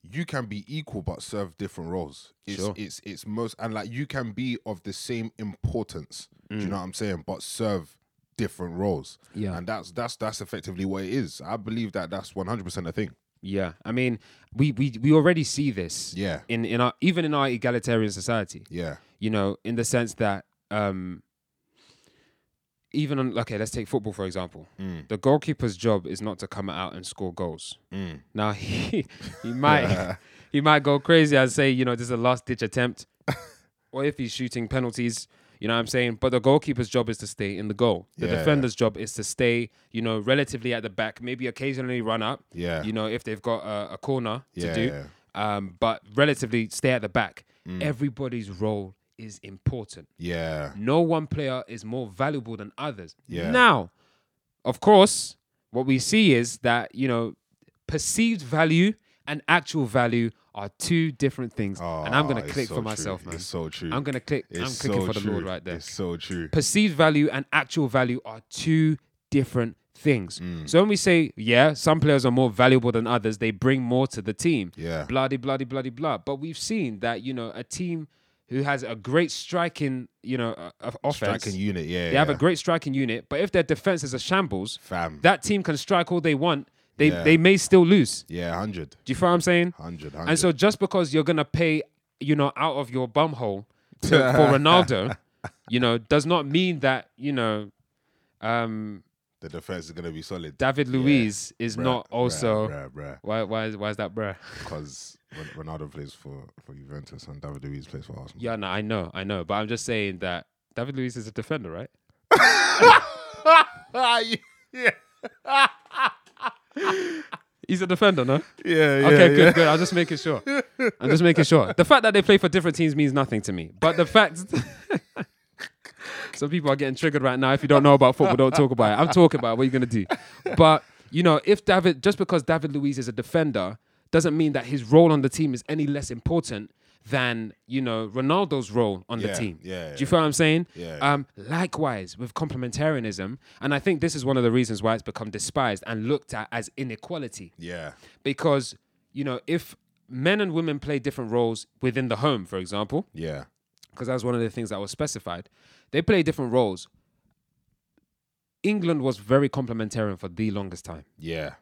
you can be equal but serve different roles. It's Sure. it's it's most and like you can be of the same importance. Do you know what I'm saying? But serve different roles. Yeah. And that's that's that's effectively what it is. I believe that that's 100% a thing. yeah i mean we we, we already see this Yeah. in in our even in our egalitarian society Yeah. you know, in the sense that um even on okay, let's take football for example. Mm. The goalkeeper's job is not to come out and score goals. Mm. Now he he might he might go crazy and say, you know, this is a last ditch attempt. or if he's shooting penalties, you know what I'm saying? But the goalkeeper's job is to stay in the goal. The Yeah. defender's job is to stay, you know, relatively at the back, maybe occasionally run up, Yeah. you know, if they've got a, a corner to do yeah. um, but relatively stay at the back. Mm. Everybody's role is important. Yeah. No one player is more valuable than others. Yeah. Now, of course, what we see is that, you know, perceived value and actual value are two different things. Oh, and I'm going to click so for true. myself, man. It's so true. I'm going to click. I'm It's clicking so for the true. Lord right there. It's so true. Perceived value and actual value are two different things. Mm. So when we say, yeah, some players are more valuable than others, they bring more to the team Yeah. bloody, bloody, bloody, blah. But we've seen that you know a team who has a great striking, you know, uh, of offense. Striking unit. Yeah. they have a great striking unit, but if their defense is a shambles, fam. that team can strike all they want. They Yeah. they may still lose. yeah, 100. Do you feel what I'm saying? 100. 100. And so just because you're gonna pay, you know, out of your bum hole to, for Ronaldo, you know, does not mean that you know. Um, the defense is going to be solid. David Yeah. Luiz is Bruh, not also Bruh, bruh, why why is, why is that bruh? Because Ronaldo plays for, for Juventus and David Luiz plays for Arsenal. Yeah, no, I know, I know, but I'm just saying that David Luiz is a defender, right? yeah. He's a defender, no? Yeah, yeah. Okay, yeah. good, good. I'm just making sure. I'm just making sure. The fact that they play for different teams means nothing to me. But the fact some people are getting triggered right now. If you don't know about football, don't talk about it. I'm talking about it. what you're gonna do. But you know, if David just because David Luiz is a defender doesn't mean that his role on the team is any less important than you know Ronaldo's role on the Yeah, team. yeah, Do you feel what I'm saying? Yeah. Um, likewise with complementarianism, and I think this is one of the reasons why it's become despised and looked at as inequality Yeah. because you know if men and women play different roles within the home for example Yeah. because that was one of the things that was specified they play different roles england was very complementarian for the longest time Yeah.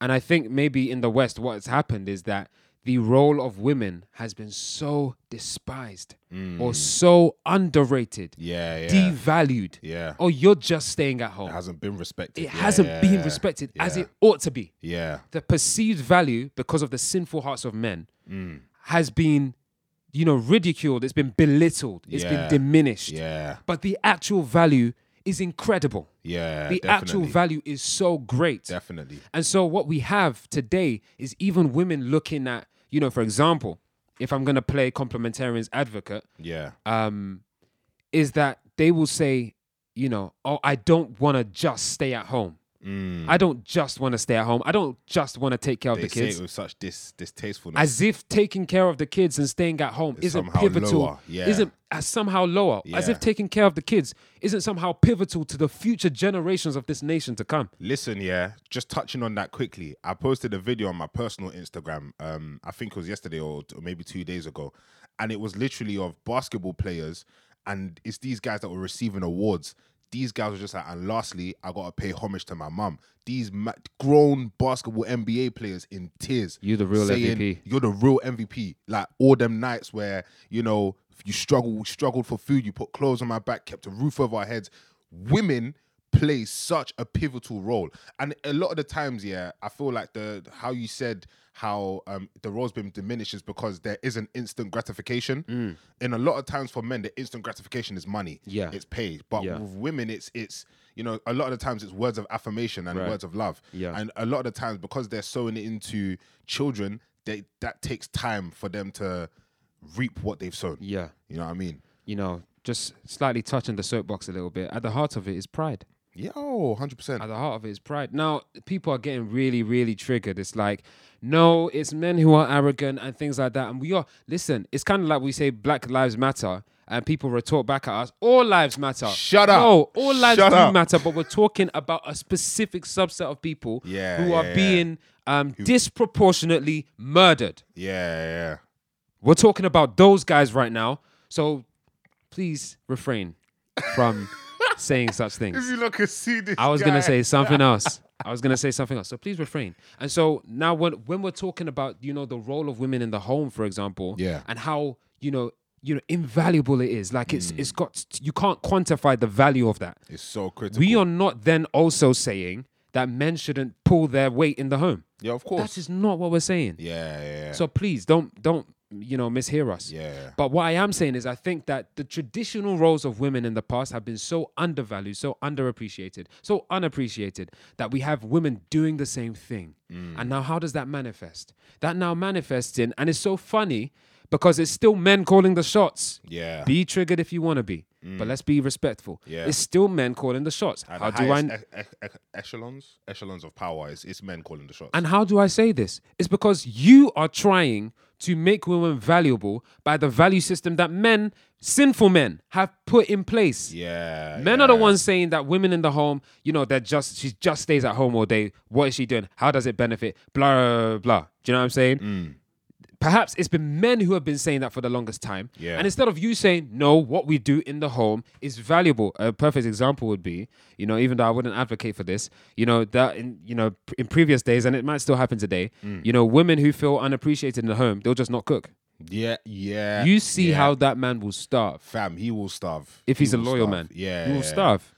And i think maybe in the west what's happened is that the role of women has been so despised or so underrated Mm. Yeah. Yeah. devalued yeah. oh you're just staying at home It hasn't been respected. it Yeah, hasn't yeah, been respected as it ought to be Yeah. the perceived value because of the sinful hearts of men Mm. has been you know ridiculed it's been belittled it's been diminished Yeah. but the actual value is incredible. Yeah, the actual value is so great. Definitely. And so what we have today is even women looking at, you know, for example, if I'm gonna play complementarian's advocate, Yeah. um, is that they will say, you know, oh, I don't want to just stay at home. Mm. I don't just want to stay at home. I don't just want to take care of They the say kids. it with such dis distastefulness. As if taking care of the kids and staying at home It's isn't pivotal, yeah. isn't as somehow lower. Yeah. As if taking care of the kids isn't somehow pivotal to the future generations of this nation to come. Listen, yeah, just touching on that quickly. I posted a video on my personal Instagram. Um, I think it was yesterday or, or maybe two days ago, and it was literally of basketball players, and it's these guys that were receiving awards. These guys were just like, and lastly, I gotta pay homage to my mum. These ma- grown basketball NBA players in tears. You the real saying, MVP. You're the real MVP. Like all them nights where you know you struggle, struggled for food. You put clothes on my back, kept a roof over our heads. Women play such a pivotal role, and a lot of the times, yeah, I feel like the how you said how um, the role's been diminished is because there is an instant gratification. In a lot of times for men, the instant gratification is money. Mm. Yeah. it's paid. But Yeah. with women, it's it's you know a lot of the times it's words of affirmation and Right. words of love. Yeah. and a lot of the times because they're sowing it into children, they that takes time for them to reap what they've sown. Yeah. You know what I mean? You know, just slightly touching the soapbox a little bit. At the heart of it is pride. Yeah, oh, 100%. At the heart of it is pride. Now, people are getting really, really triggered. It's like, no, it's men who are arrogant and things like that. And we are, listen, it's kind of like we say Black Lives Matter and people retort back at us, all lives matter. Shut up. No, all lives Shut do up. matter, but we're talking about a specific subset of people Yeah, who are yeah. being um, disproportionately murdered. Yeah, yeah. We're talking about those guys right now. So please refrain from saying such things. you look and see this I was guy. gonna say something else. I was gonna say something else. So please refrain. And so now when when we're talking about you know the role of women in the home, for example, Yeah. and how you know you know invaluable it is. Like it's Mm. it's got you can't quantify the value of that. It's so critical. We are not then also saying that men shouldn't pull their weight in the home. yeah, of course. That is not what we're saying. yeah, yeah, yeah. So please don't don't you know mishear us. yeah. But what I am saying is, I think that the traditional roles of women in the past have been so undervalued, so underappreciated, so unappreciated that we have women doing the same thing. Mm. And now, how does that manifest? That now manifests in, and it's so funny because it's still men calling the shots. Yeah. Be triggered if you want to be, but mm. let's be respectful. Yeah. It's still men calling the shots. At How the do I? e- e- echelons, echelons of power, it's, it's men calling the shots. And how do I say this? It's because you are trying to make women valuable by the value system that men, sinful men, have put in place. yeah. Men are the ones saying that women in the home, you know, they're just she just stays at home all day. What is she doing? How does it benefit? Blah blah blah. Do you know what I'm saying? Mm. Perhaps it's been men who have been saying that for the longest time. Yeah. And instead of you saying, no, what we do in the home is valuable. A perfect example would be, you know, even though I wouldn't advocate for this, you know, that in you know, in previous days, and it might still happen today, Mm. you know, women who feel unappreciated in the home, they'll just not cook. Yeah, yeah. You see yeah. how that man will starve. Fam, he will starve. if He he's a loyal starve. man. Yeah. he will yeah. starve.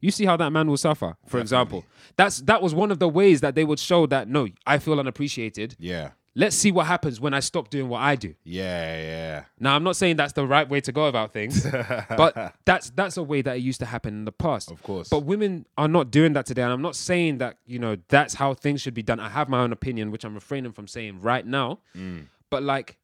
You see how that man will suffer. For example, that's that was one of the ways that they would show that no, I feel unappreciated. Yeah. Let's see what happens when I stop doing what I do. Yeah, yeah. Now, I'm not saying that's the right way to go about things, but that's that's a way that it used to happen in the past. Of course. But women are not doing that today, and I'm not saying that you know that's how things should be done. I have my own opinion, which I'm refraining from saying right now. Mm. But like,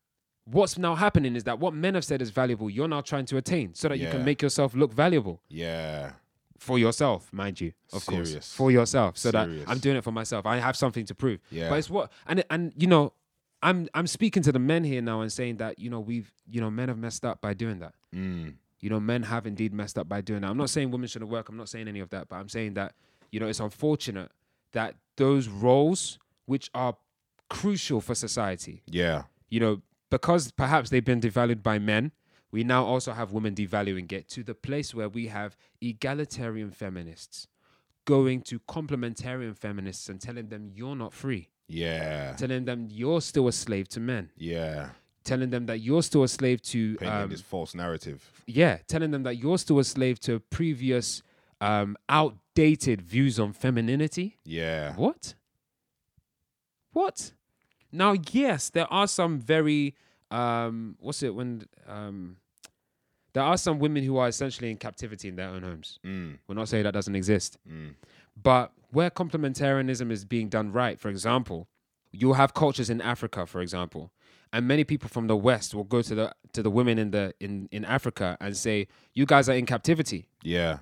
what's now happening is that what men have said is valuable, you're now trying to attain, so that you can make yourself look valuable Yeah. for yourself, mind you, of course, for yourself, so Serious. that I'm doing it for myself. I have something to prove. Yeah. But it's what and and you know, I'm I'm speaking to the men here now and saying that you know we've you know men have messed up by doing that. Mm. You know, men have indeed messed up by doing that. I'm not saying women shouldn't work. I'm not saying any of that, but I'm saying that you know it's unfortunate that those roles which are crucial for society, Yeah. you know, because perhaps they've been devalued by men, we now also have women devaluing it to the place where we have egalitarian feminists going to complementarian feminists and telling them you're not free, Yeah. telling them you're still a slave to men, Yeah. telling them that you're still a slave to Painting um, this false narrative. yeah, telling them that you're still a slave to previous um, outdated views on femininity. Yeah. What? What? Now, yes, there are some very um, what's it when um, there are some women who are essentially in captivity in their own homes. Mm, We're not saying that doesn't exist. mm, But where complementarianism is being done right, for example, you'll have cultures in Africa, for example, and many people from the West will go to the to the women in the in in Africa and say, "You guys are in captivity. yeah.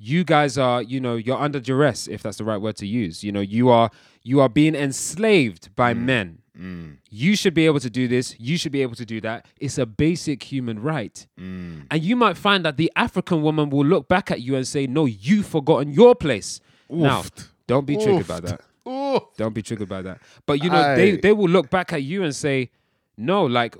You guys are, you know, you're under duress, if that's the right word to use. You know, you are you are being enslaved by men. Mm, You should be able to do this. You should be able to do that. It's a basic human right." mm. And you might find that the African woman will look back at you and say, "No, you've forgotten your place." Now, don't be triggered by that. Ooh. Don't be triggered by that. But you know, they they will look back at you and say, "No, like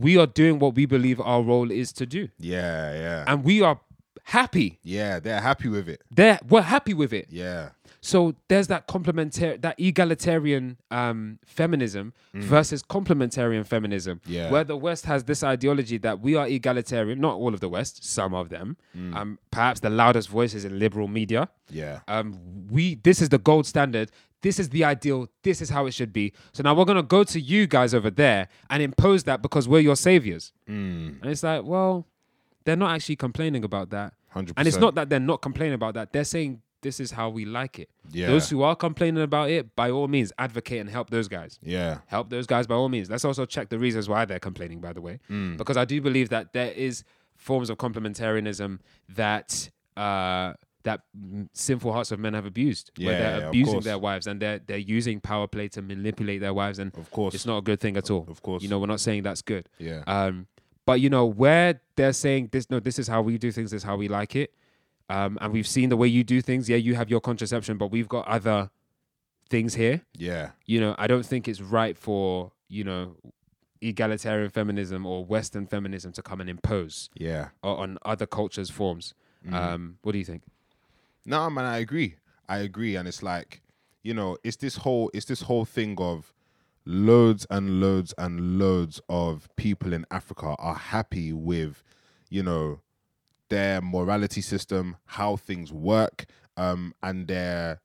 we are doing what we believe our role is to do, Yeah, yeah. and we are happy. yeah, they're happy with it. They're we're happy with it. Yeah. So there's that complementary, that egalitarian um, feminism versus complementarian feminism, Mm. Yeah. where the West has this ideology that we are egalitarian. Not all of the West, some of them. Mm. Um, perhaps the loudest voices in liberal media. Yeah. um, we this is the gold standard. This is the ideal. This is how it should be. So now we're gonna go to you guys over there and impose that because we're your saviors. Mm. And it's like, well, they're not actually complaining about that, 100%. and it's not that they're not complaining about that. They're saying this is how we like it. Yeah. Those who are complaining about it, by all means, advocate and help those guys. Yeah. Help those guys by all means. Let's also check the reasons why they're complaining, by the way, Mm. because I do believe that there is forms of complementarianism that uh, that sinful hearts of men have abused, where Yeah, they're yeah, abusing their wives and they're they're using power play to manipulate their wives, and Of course. it's not a good thing at all. Of course. You know, we're not saying that's good. Yeah. Um, but you know, where they're saying this, no, this is how we do things, this is how we like it. Um, and we've seen the way you do things. Yeah, you have your contraception, but we've got other things here. yeah. You know, I don't think it's right for, you know, egalitarian feminism or Western feminism to come and impose Yeah. on other cultures' forms. Mm-hmm. Um, what do you think? No, man, I agree. I agree, and it's like, you know, it's this whole, it's this whole thing of loads and loads and loads of people in Africa are happy with, you know, their morality system, how things work, um, and their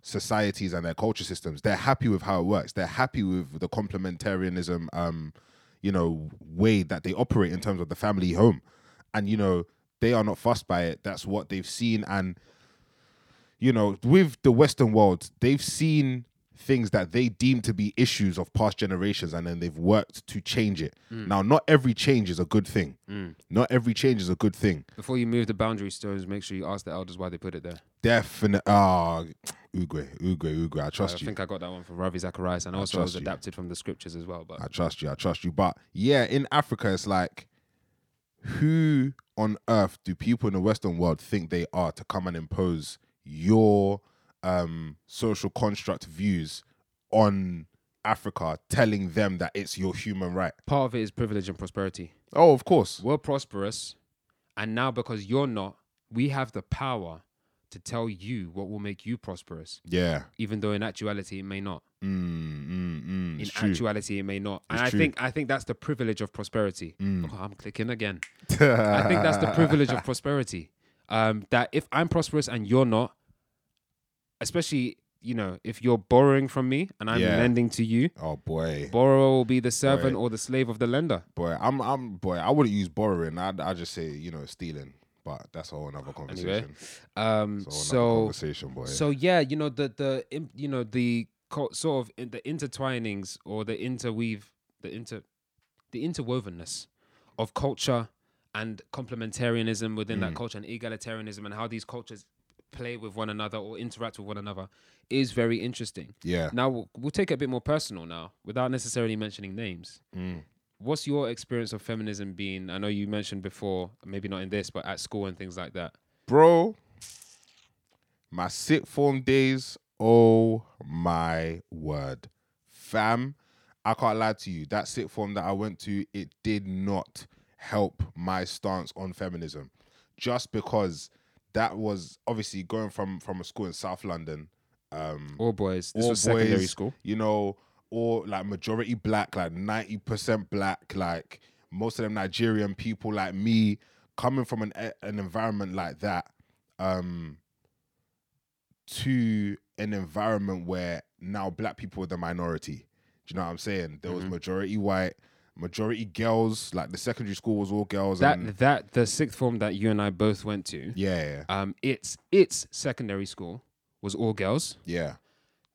societies and their culture systems. They're happy with how it works. They're happy with the complementarianism, um, you know, way that they operate in terms of the family home, and you know, they are not fussed by it. That's what they've seen, and you know, with the Western world, they've seen things that they deem to be issues of past generations and then they've worked to change it. Now, not every change is a good thing. Not every change is a good thing. Before you move the boundary stones, make sure you ask the elders why they put it there. Definitely. Ah, Ugwe, Ugwe, Ugwe. I I trust you. I think I got that one from Ravi Zacharias, and also it was trust you. adapted from the scriptures as well. But I trust you. I trust you. But yeah, in Africa, it's like, who on earth do people in the Western world think they are to come and impose your um, social construct views on Africa, telling them that it's your human right? part of it is privilege and prosperity. Oh, of course. We're prosperous, and now because you're not, we have the power to tell you what will make you prosperous, Yeah. even though in actuality it may not. Mm, mm, mm. In true. actuality, it may not. And I true. think I think that's the privilege of prosperity. Mm. Oh, I'm clicking again. I think that's the privilege of prosperity. Um, that if I'm prosperous and you're not, especially you know if you're borrowing from me and I'm Yeah. lending to you, Oh boy, borrower will be the servant or the slave of the lender. boy. I'm, I'm, boy. I wouldn't use borrowing. I'd, I just say, you know, stealing. But that's a whole another conversation. Um, It's a whole nother so conversation, boy. so yeah, you know the the im- you know the co- sort of in the intertwinings or the interweave the inter the interwovenness of culture and complementarianism within that Mm. culture and egalitarianism and how these cultures play with one another or interact with one another is very interesting. yeah. Now we'll, we'll take it a bit more personal now without necessarily mentioning names. Mm. What's your experience of feminism being? I know you mentioned before, maybe not in this, but at school and things like that. bro. My sixth form days, oh my word, fam! I can't lie to you. That sixth form that I went to, it did not help my stance on feminism, just because that was obviously going from from a school in South London. Um, All boys. This all was secondary boys, school. You know, all like majority black, like ninety percent black, like most of them Nigerian people like me, coming from an an environment like that, um, to an environment where now black people are the minority. Do you know what I'm saying? There was Mhm. majority white, majority girls. Like the secondary school was all girls. That and that the sixth form that you and I both went to, yeah, yeah, um, its its secondary school was all girls. yeah,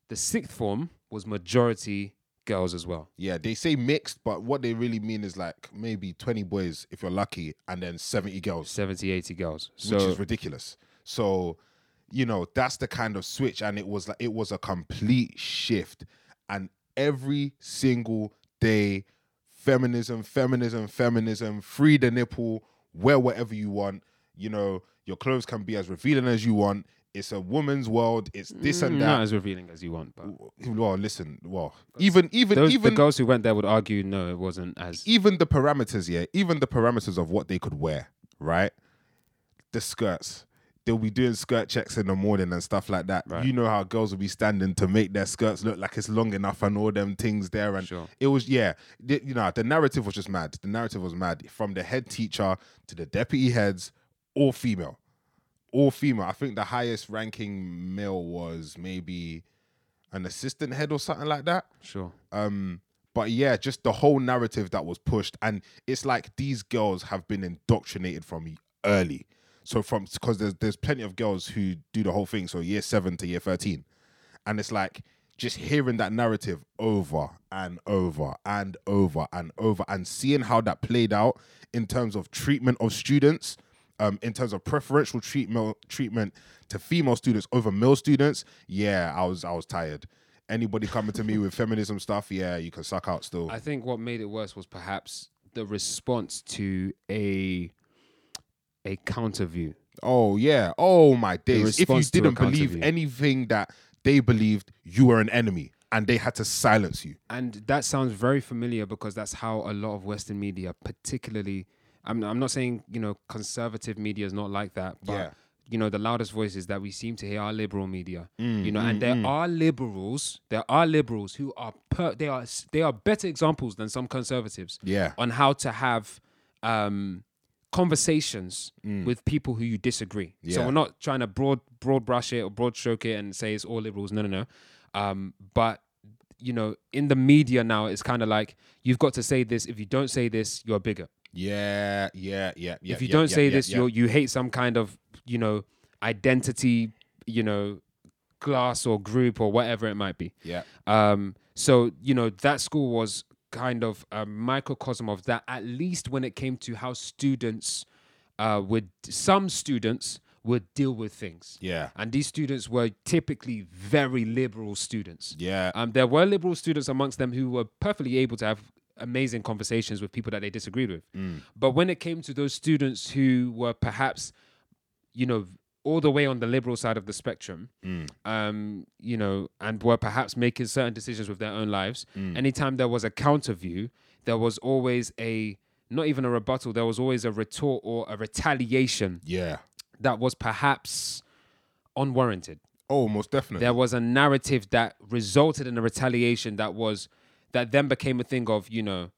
The sixth form was majority girls as well. yeah. They say mixed, but what they really mean is like maybe twenty boys if you're lucky, and then seventy girls. 70, 80 girls. which is ridiculous. So, you know, that's the kind of switch, and it was like it was a complete shift. And every single day, feminism, feminism, feminism, free the nipple, wear whatever you want. You know, your clothes can be as revealing as you want. It's a woman's world. It's this and Mm, that. not as revealing as you want, but well, listen, well, even even those even the girls who went there would argue no, it wasn't as even the parameters, yeah, even the parameters of what they could wear, right? The skirts. They'll be doing skirt checks in the morning and stuff like that. Right. You know how girls will be standing to make their skirts look like it's long enough and all them things there. And Sure. it was, yeah, the- you know, the narrative was just mad. The narrative was mad from the head teacher to the deputy heads, all female, all female. I think the highest ranking male was maybe an assistant head or something like that. sure. Um, but yeah, just the whole narrative that was pushed, and it's like these girls have been indoctrinated from early. So from because there's there's plenty of girls who do the whole thing, so year seven to year thirteen, and it's like just hearing that narrative over and over and over and over, and seeing how that played out in terms of treatment of students, um, in terms of preferential treatment treatment to female students over male students. Yeah, I was I was tired anybody coming to me with feminism stuff, yeah, you can suck out still. I think what made it worse was perhaps the response to a a counter view. oh yeah, oh my days. If you response to a didn't believe view. anything that they believed, you were an enemy, and they had to silence you. And that sounds very familiar because that's how a lot of Western media, particularly, I'm, I'm not saying, you know, conservative media is not like that, but, Yeah. you know, the loudest voices that we seem to hear are liberal media, you know, mm, and there are liberals, there are liberals who are, per, they are, they are better examples than some conservatives Yeah, on how to have um, conversations with people who you disagree. So Mm. We're not trying to broad broad brush it or broad stroke it and say it's all liberals. No, no, no. Um, but you know, in the media now, it's kind of like you've got to say this. If you don't say this, you're a bigot. yeah, yeah, yeah, yeah. if you yeah, don't yeah, say yeah, this, yeah. you you hate some kind of you know identity, you know, class or group or whatever it might be. yeah, Um, so you know that school was kind of a microcosm of that. At least when it came to how students uh, would, some students would deal with things, yeah, and these students were typically very liberal students. yeah, Um, there were liberal students amongst them who were perfectly able to have amazing conversations with people that they disagreed with. Mm. But when it came to those students who were perhaps, you know, all the way on the liberal side of the spectrum, Mm. um, you know, and were perhaps making certain decisions with their own lives, Mm. anytime there was a counter view, there was always a not even a rebuttal, there was always a retort or a retaliation yeah. that was perhaps unwarranted Oh, most definitely. there was a narrative that resulted in a retaliation that was that then became a thing of you know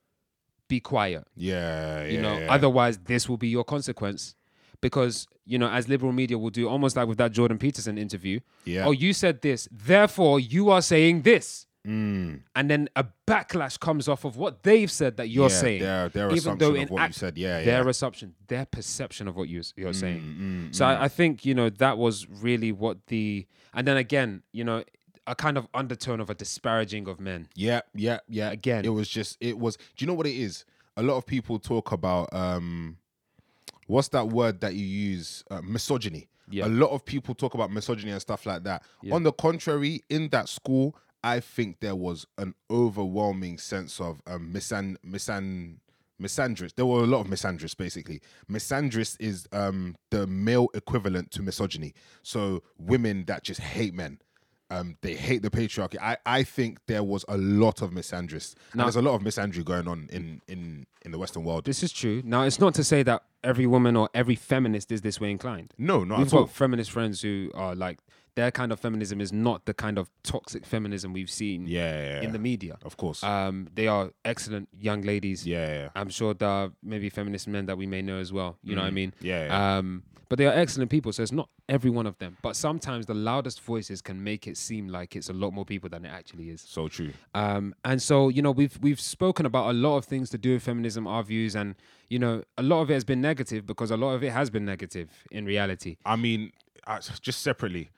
be quiet yeah, yeah. you know yeah. otherwise this will be your consequence because you know as liberal media will do almost like with that jordan peterson interview Yeah. oh you said this therefore you are saying this Mm. and then a backlash comes off of what they've said that you're yeah, saying Their, their even assumption though of in what act- you said. Yeah, their yeah. assumption their perception of what you, you're saying Mm, mm, so mm. I, I think you know that was really what the and then again you know a kind of undertone of a disparaging of men Yeah, yeah, yeah. Again. it was just it was. Do you know what it is? A lot of people talk about um, what's that word that you use? Uh, misogyny. Yeah. A lot of people talk about misogyny and stuff like that. Yeah. On the contrary, in that school, I think there was an overwhelming sense of um, misan misan misandrist. There were a lot of misandrists, basically. Misandrist is um, the male equivalent to misogyny. So women that just hate men. Um, they hate the patriarchy. I, I think there was a lot of misandrists. And Now- there's a lot of misandry going on in, in, in the Western world. this is true now it's not to say that every woman or every feminist is this way inclined no, not we've at all. got feminist friends who are like their kind of feminism is not the kind of toxic feminism we've seen Yeah, yeah, yeah. in the media. of course. Um, they are excellent young ladies. yeah, yeah, I'm sure there are maybe feminist men that we may know as well. You know what I Mm. mean? yeah, yeah. Um, but they are excellent people, so it's not every one of them. But sometimes the loudest voices can make it seem like it's a lot more people than it actually is. so true. Um, and so you know we've we've spoken about a lot of things to do with feminism, our views, and you know a lot of it has been negative because a lot of it has been negative in reality. I mean, uh, just separately,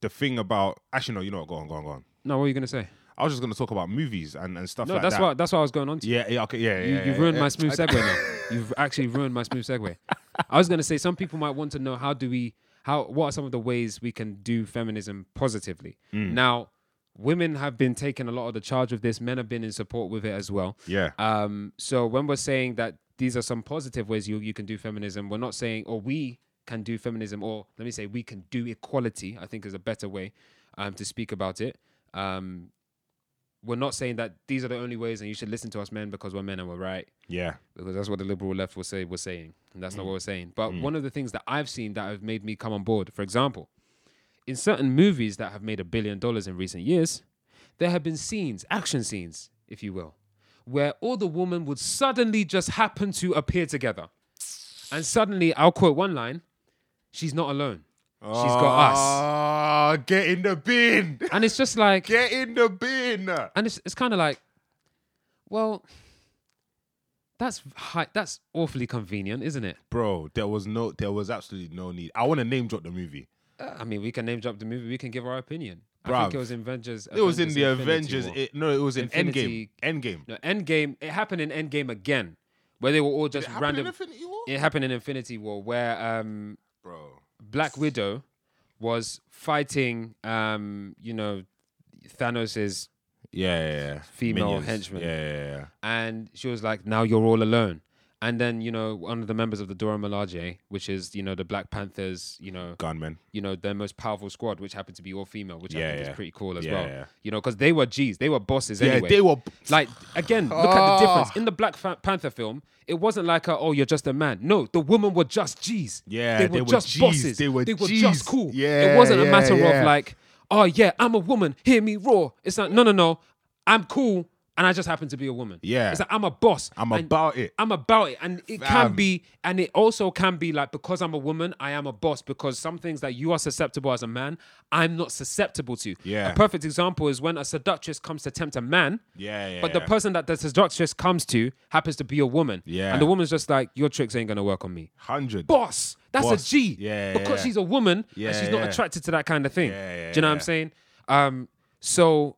the thing about actually no, you know what? Go on, go on, go on. No, what are you gonna say? I was just gonna talk about movies and, and stuff No, like that's that. what that's what I was going on to. Yeah, yeah, okay, yeah, You, yeah. you've yeah, ruined yeah. my smooth segue now. You've actually ruined my smooth segue. I was going to say some people might want to know how do we how what are some of the ways we can do feminism positively. Mm. Now, women have been taking a lot of the charge of this. Men have been in support with it as well. Yeah, Um, so when we're saying that these are some positive ways you you can do feminism, we're not saying or we can do feminism or let me say we can do equality. I think is a better way um, to speak about it. Um, we're not saying that these are the only ways and you should listen to us men because we're men and we're right yeah, because that's what the liberal left will say was saying, and that's not what we're saying. But one of the things that I've seen that have made me come on board, for example, in certain movies that have made a billion dollars in recent years, there have been scenes, action scenes, if you will, where all the women would suddenly just happen to appear together, and suddenly I'll quote one line: "She's not alone. She's got us." Ah, get in the bin. And it's just like, Get in the bin. and it's it's kind of like, well. That's high, that's awfully convenient, isn't it? Bro, there was no, there was absolutely no need. I want to name drop the movie. Uh, I mean, we can name drop the movie. We can give our opinion. I think Bruv. it was in Avengers. It was in the Infinity Avengers. War. It, no, it was in Infinity- Endgame. Endgame. no, Endgame. It happened in Endgame again, where they were all just It happened random. in Infinity War? it happened in Infinity War, where um. Black Widow was fighting, um, you know, Thanos's, Yeah, yeah, yeah. Female Minions. henchman. Yeah, yeah, yeah. and she was like, "Now you're all alone." And then you know, one of the members of the Dora Milaje, which is you know the Black Panthers, you know, Gunmen. you know, their most powerful squad, which happened to be all female, which I Yeah, think yeah. is pretty cool as Yeah, well. yeah. You know, because they were G's, they were bosses Yeah, anyway. they were. like again, look at the difference Ah. in the Black Fa- Panther film. It wasn't like, a, oh, you're just a man. No, the women were just G's. Yeah, they were they were just Gs. bosses. They were just Gs. cool. Yeah, it wasn't a matter yeah. of like, oh yeah, I'm a woman. Hear me roar. It's like, no, no, no, I'm cool, and I just happen to be a woman. Yeah. it's like I'm a boss. I'm about it. I'm about it, and it can be, and it also can be like because I'm a woman, I am a boss. Because some things that you are susceptible as a man, I'm not susceptible to. Yeah. A perfect example is when a seductress comes to tempt a man, Yeah, yeah. but the yeah. person that the seductress comes to happens to be a woman. Yeah. and the woman's just like, your tricks ain't gonna work on me. hundred. Boss, that's Boss. a G. Yeah, because yeah. she's a woman Yeah, and she's not attracted to that kind of thing. Yeah, yeah, Do you know what I'm saying? Um, so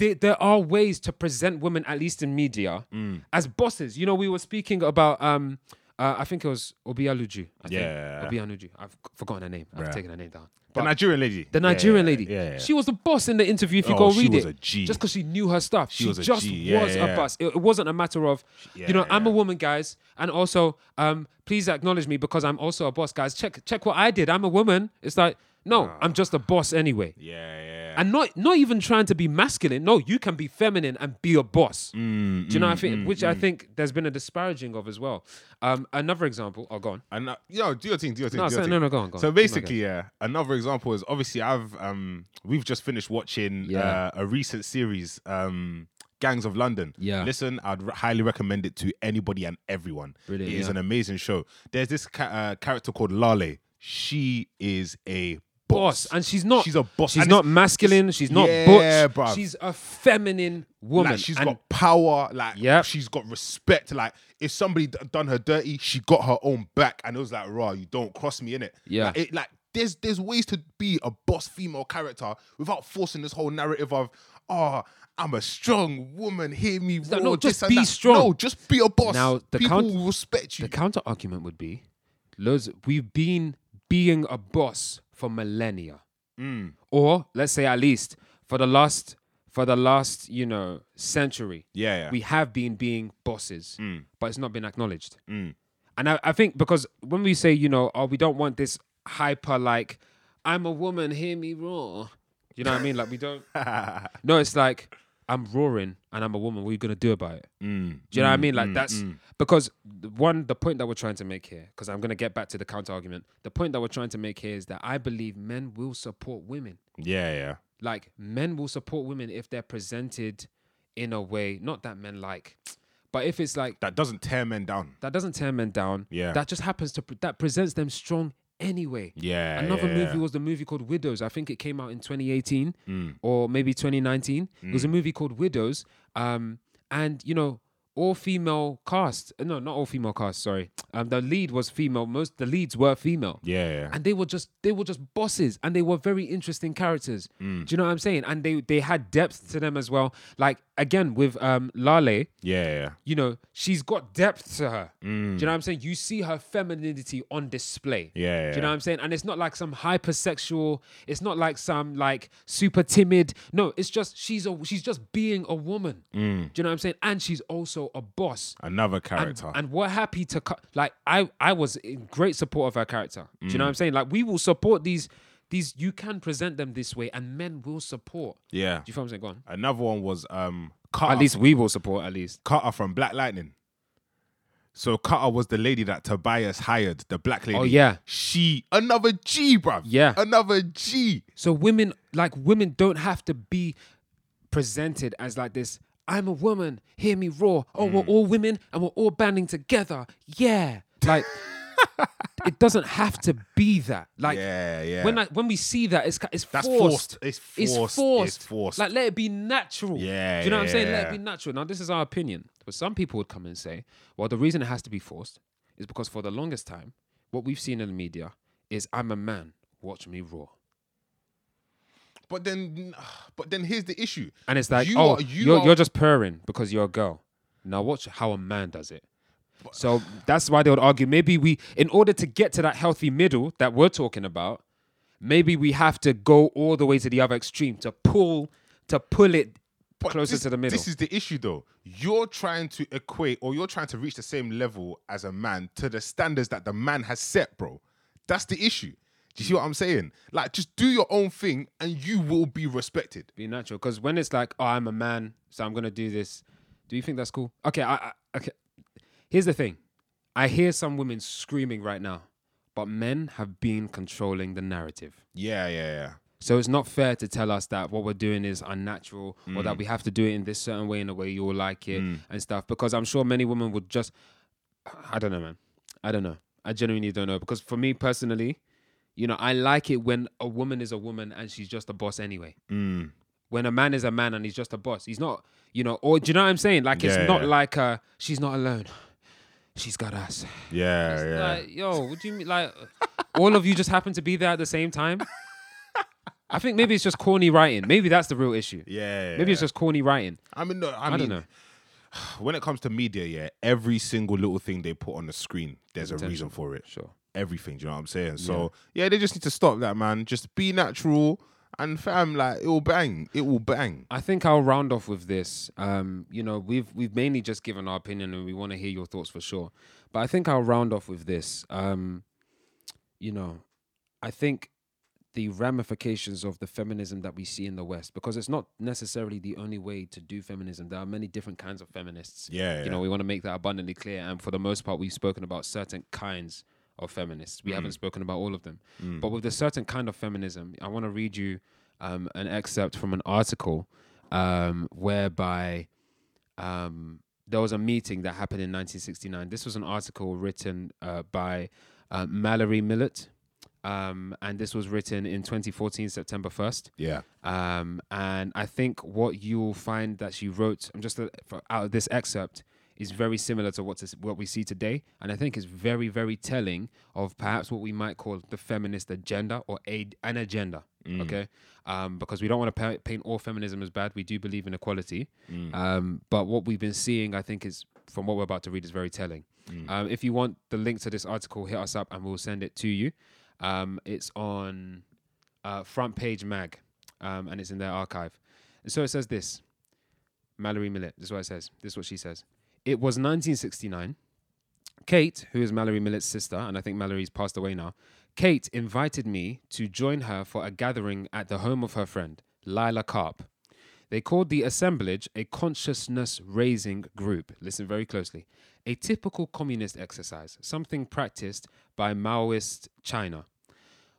there, there are ways to present women, at least in media, Mm. as bosses. You know, we were speaking about um, uh, I think it was Obialuju. I think. Yeah. Obianuju. I've forgotten her name. I've Bruh. taken her name down. The Nigerian lady. the Nigerian yeah, lady. Yeah, yeah. She was the boss in the interview. If you Oh, go she read was it, a G. just because she knew her stuff, she, was a just G. Was yeah. a boss. It, it wasn't a matter of, Yeah, you know, I'm a woman, guys, and also, um, please acknowledge me because I'm also a boss, guys. Check check what I did. I'm a woman. It's like, no, I'm just a boss anyway. Yeah, yeah. And not not even trying to be masculine. No, you can be feminine and be a boss. Mm, Do you know what I mm, think? mm, Which I mm. think there's been a disparaging of as well. Um, another example. Oh, go on. And uh, yo, do your thing, do your thing. No, do your so- no, no, go on, go on. So basically, yeah, another example is obviously I've um we've just finished watching Yeah. uh, a recent series, um Gangs of London. Yeah. Listen, I'd r- highly recommend it to anybody and everyone. Brilliant, It is yeah. an amazing show. There's this ca- uh, character called Lale. She is a boss, and she's not. She's a boss. She's and not masculine. She's not Yeah, butch. bruv. She's a feminine woman. Like she's and got power, like Yep. she's got respect. Like if somebody d- done her dirty, she got her own back, and it was like, raw, you don't cross me in it. Yeah. like, it, like there's there's ways to be a boss female character without forcing this whole narrative of, oh, I'm a strong woman. Hear me, roar, no, just be that." strong. No, just be a boss. Now, the people count- will respect you. The counter argument would be, loads. We've been being a boss for millennia, Mm, or let's say at least for the last for the last you know century. yeah, yeah. We have been being bosses, Mm. but it's not been acknowledged. Mm. And I, I think because when we say you know, oh, we don't want this hyper like, I'm a woman, hear me roar. You know what I mean? Like we don't. No, it's like I'm roaring and I'm a woman. What are you gonna do about it? Mm, Do you know what I mm, mean? Like mm, that's mm. because one the point that we're trying to make here, because I'm gonna get back to the counter argument. The point that we're trying to make here is that I believe men will support women. yeah, yeah. Like men will support women if they're presented in a way, not that men like, but if it's like That doesn't tear men down. that doesn't tear men down. Yeah. That just happens to that presents them strong anyway. Yeah. Another yeah, movie yeah. was the movie called Widows. I think it came out in 2018 Mm. or maybe 2019. It was a movie called Widows. Um, and you know, all female cast. uh, No, not all female cast. Sorry. Um, the lead was female. Most the leads were female. Yeah, yeah. And they were just they were just bosses, and they were very interesting characters. Mm. Do you know what I'm saying? And they they had depth to them as well. Like again with um Lale, Yeah, yeah. you know, she's got depth to her. Mm. Do you know what I'm saying? You see her femininity on display. Yeah, yeah. Do you know what I'm saying? And it's not like some hypersexual. It's not like some like super timid. No, it's just she's a she's just being a woman. Mm. Do you know what I'm saying? And she's also a boss. Another character. and we're happy to cut. Like I, I was in great support of her character. Do you know Mm. what I'm saying? Like we will support these. These you can present them this way, and men will support. yeah. Do you feel what I'm saying? Go on. Another one was um Cutter, At least we will support. At least. Cutter from Black Lightning. So Cutter was the lady that Tobias hired, the black lady. Oh yeah. She another G, bruv. Yeah. Another G. So women, like women, don't have to be presented as like this. I'm a woman. Hear me roar. Oh, we're all women and we're all banding together. Yeah, like it doesn't have to be that. Like yeah, yeah. when I, when we see that, it's it's That's forced. forced. It's It's forced. forced. It's forced. Like let it be natural. Yeah, Do you know what I'm yeah, saying? Let it be natural. Now this is our opinion, but some people would come and say, well, the reason it has to be forced is because for the longest time, what we've seen in the media is I'm a man. Watch me roar. but then, but then here's the issue. And it's like, You oh, are- you you are, are- you're just purring because you're a girl. Now watch how a man does it. So that's why they would argue maybe we, in order to get to that healthy middle that we're talking about, maybe we have to go all the way to the other extreme to pull to pull it But closer this, to the middle. This is the issue, though. You're trying to equate, or you're trying to reach the same level as a man to the standards that the man has set, bro. That's the issue. Do you see what I'm saying? Like, just do your own thing, and you will be respected. be natural. Because when it's like, oh, I'm a man, so I'm gonna do this. Do you think that's cool? Okay, I, I okay. Here's the thing. I hear some women screaming right now, but men have been controlling the narrative. Yeah, yeah, yeah. So it's not fair to tell us that what we're doing is unnatural or Mm. that we have to do it in this certain way in a way you'll like it and stuff. Because I'm sure many women would just I don't know, man. I don't know. I genuinely don't know. Because for me personally, you know, I like it when a woman is a woman and she's just a boss anyway. Mm. When a man is a man and he's just a boss. He's not, you know, or do you know what I'm saying? Like it's Yeah, not yeah. like uh she's not alone. She's got us. Yeah, It's yeah. Like, yo, what do you mean? Like, uh, all of you just happen to be there at the same time? I think maybe it's just corny writing. Maybe that's the real issue. yeah. Maybe it's just corny writing. I mean, no, I, I, mean, don't know. when it comes to media, yeah, every single little thing they put on the screen, there's a reason for it. Sure. Everything, do you know what I'm saying? So, yeah, they just need to stop that, man. Just be natural, and fam, like, it will bang. It will bang. I think I'll round off with this. Um, you know, we've we've mainly just given our opinion, and we want to hear your thoughts for sure. But I think I'll round off with this. Um, you know, I think the ramifications of the feminism that we see in the West, because it's not necessarily the only way to do feminism. There are many different kinds of feminists. Yeah, You know, we want to make that abundantly clear. And for the most part, we've spoken about certain kinds of feminists. We haven't spoken about all of them. But with a certain kind of feminism, I want to read you um, an excerpt from an article um, whereby um, there was a meeting that happened in 1969. This was an article written uh, by uh, Mallory Millett. Um, and this was written in 2014, September 1st. Yeah. Um, and I think what you'll find that she wrote, I'm just uh, out of this excerpt, is very similar to what's what we see today, and I think is very, very telling of perhaps what we might call the feminist agenda or a, an agenda. Okay, um, because we don't want to pa- paint all feminism as bad. We do believe in equality, um, but what we've been seeing, I think, is from what we're about to read, is very telling. Um, if you want the link to this article, hit us up and we'll send it to you. Um, it's on uh, Front Page Mag, um, and it's in their archive. And so it says this Mallory Millett, this is what it says. This is what she says. It was 1969. Kate, who is Mallory Millett's sister, and I think Mallory's passed away now, Kate invited me to join her for a gathering at the home of her friend, Lila Karp. They called the assemblage a consciousness raising group. Listen very closely. A typical communist exercise, something practiced by Maoist China.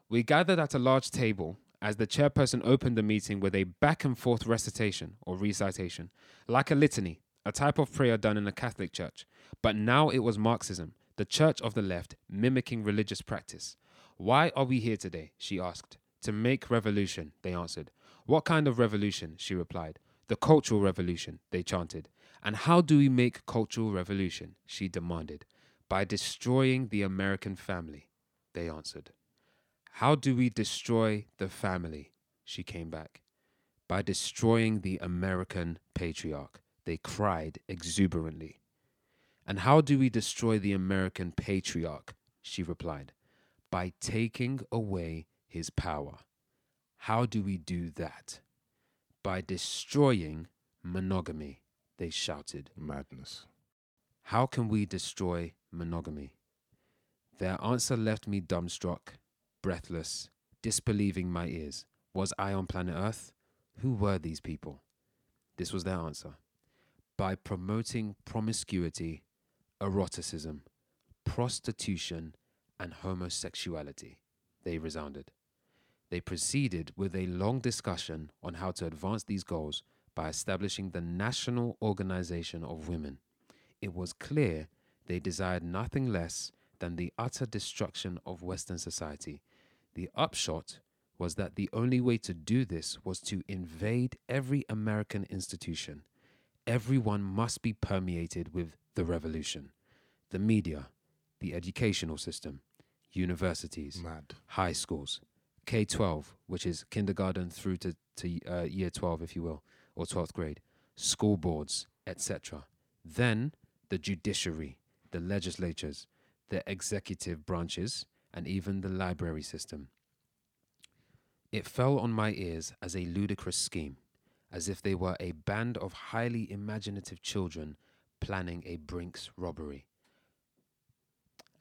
We gathered at a large table as the chairperson opened the meeting with a back and forth recitation or recitation, like a litany, a type of prayer done in the Catholic church. But now it was Marxism, the church of the left, mimicking religious practice. Why are we here today? she asked. To make revolution, they answered. What kind of revolution? she replied. The cultural revolution, they chanted. And how do we make cultural revolution? she demanded. By destroying the American family, they answered. How do we destroy the family? She came back. By destroying the American patriarch, they cried exuberantly. And how do we destroy the American patriarch? She replied. By taking away his power. How do we do that? By destroying monogamy, they shouted. Madness. How can we destroy monogamy? Their answer left me dumbstruck, breathless, disbelieving my ears. Was I on planet Earth? Who were these people? This was their answer. By promoting promiscuity, eroticism, prostitution, and homosexuality, they resounded. They proceeded with a long discussion on how to advance these goals by establishing the National Organization of Women. It was clear they desired nothing less than the utter destruction of Western society. The upshot was that the only way to do this was to invade every American institution. Everyone must be permeated with the revolution. The media, the educational system, universities, Mad. high schools, K 12, which is kindergarten through to, to uh, year 12, if you will, or 12th grade, school boards, etc. Then the judiciary, the legislatures, the executive branches, and even the library system. It fell on my ears as a ludicrous scheme, as if they were a band of highly imaginative children planning a Brinks robbery.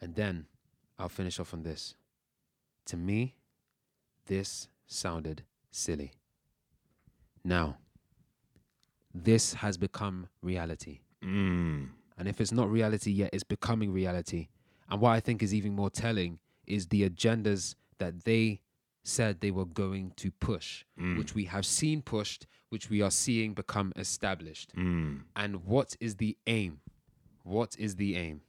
And then I'll finish off on this. To me, this sounded silly. Now, this has become reality. Mm. And if it's not reality yet, it's becoming reality. And what I think is even more telling is the agendas that they said they were going to push, Mm. which we have seen pushed, which we are seeing become established. Mm. And what is the aim? What is the aim?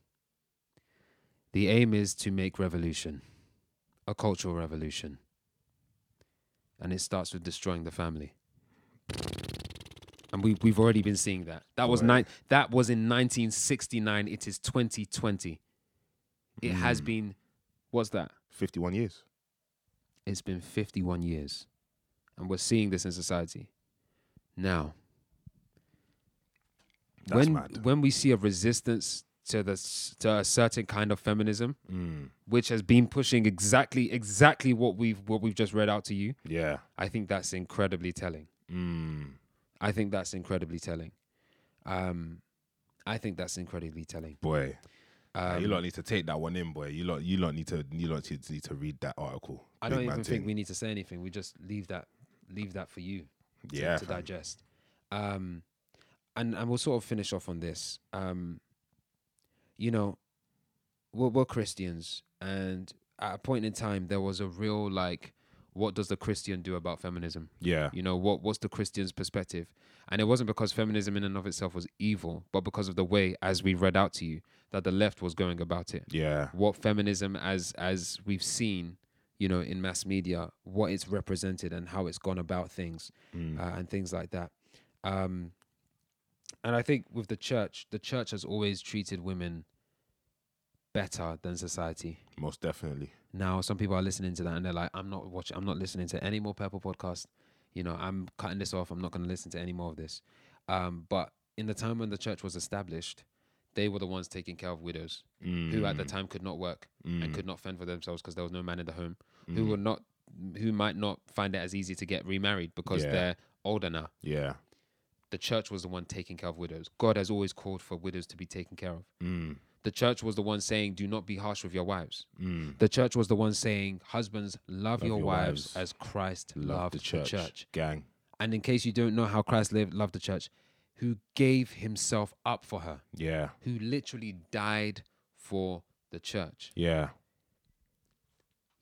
The aim is to make revolution, a cultural revolution. And it starts with destroying the family. And we, we've already been seeing that. That was nine, that was in 1969. It is 2020. It has Mm. been, what's that? 51 years. It's been 51 years. And we're seeing this in society. Now, That's when mad. when we see a resistance to the to a certain kind of feminism, Mm. which has been pushing exactly exactly what we've what we've just read out to you, Yeah. I think that's incredibly telling. Mm. I think that's incredibly telling. Um, I think that's incredibly telling. Boy. Um, you lot need to take that one in, boy. You lot, you lot need to, you lot need to read that article. I don't even think we need to say anything. We just leave that leave that for you. to, yeah, to digest. Um, and and we'll sort of finish off on this. Um, you know, we're, we're Christians, and at a point in time, there was a real like, what does the Christian do about feminism? yeah, You know, what what's the Christian's perspective? And it wasn't because feminism in and of itself was evil, but because of the way, as we read out to you, that the left was going about it yeah, what feminism as as we've seen you know in mass media what it's represented and how it's gone about things Mm. uh, and things like that um and i think with the church the church has always treated women better than society most definitely. now some people are listening to that and they're like i'm not watching i'm not listening to any more purple podcast you know i'm cutting this off i'm not going to listen to any more of this um but in the time when the church was established they were the ones taking care of widows who at the Mm. time could not work Mm. and could not fend for themselves because there was no man in the home who Mm. were not who might not find it as easy to get remarried because Yeah. they're older now Yeah. the church was the one taking care of widows god has always called for widows to be taken care of Mm. the church was the one saying do not be harsh with your wives Mm. the church was the one saying husbands love, Love your, your wives, wives. as christ Love loved the church. the church Gang. And in case you don't know how Christ lived, loved the church, who gave himself up for her, Yeah. who literally died for the church. Yeah.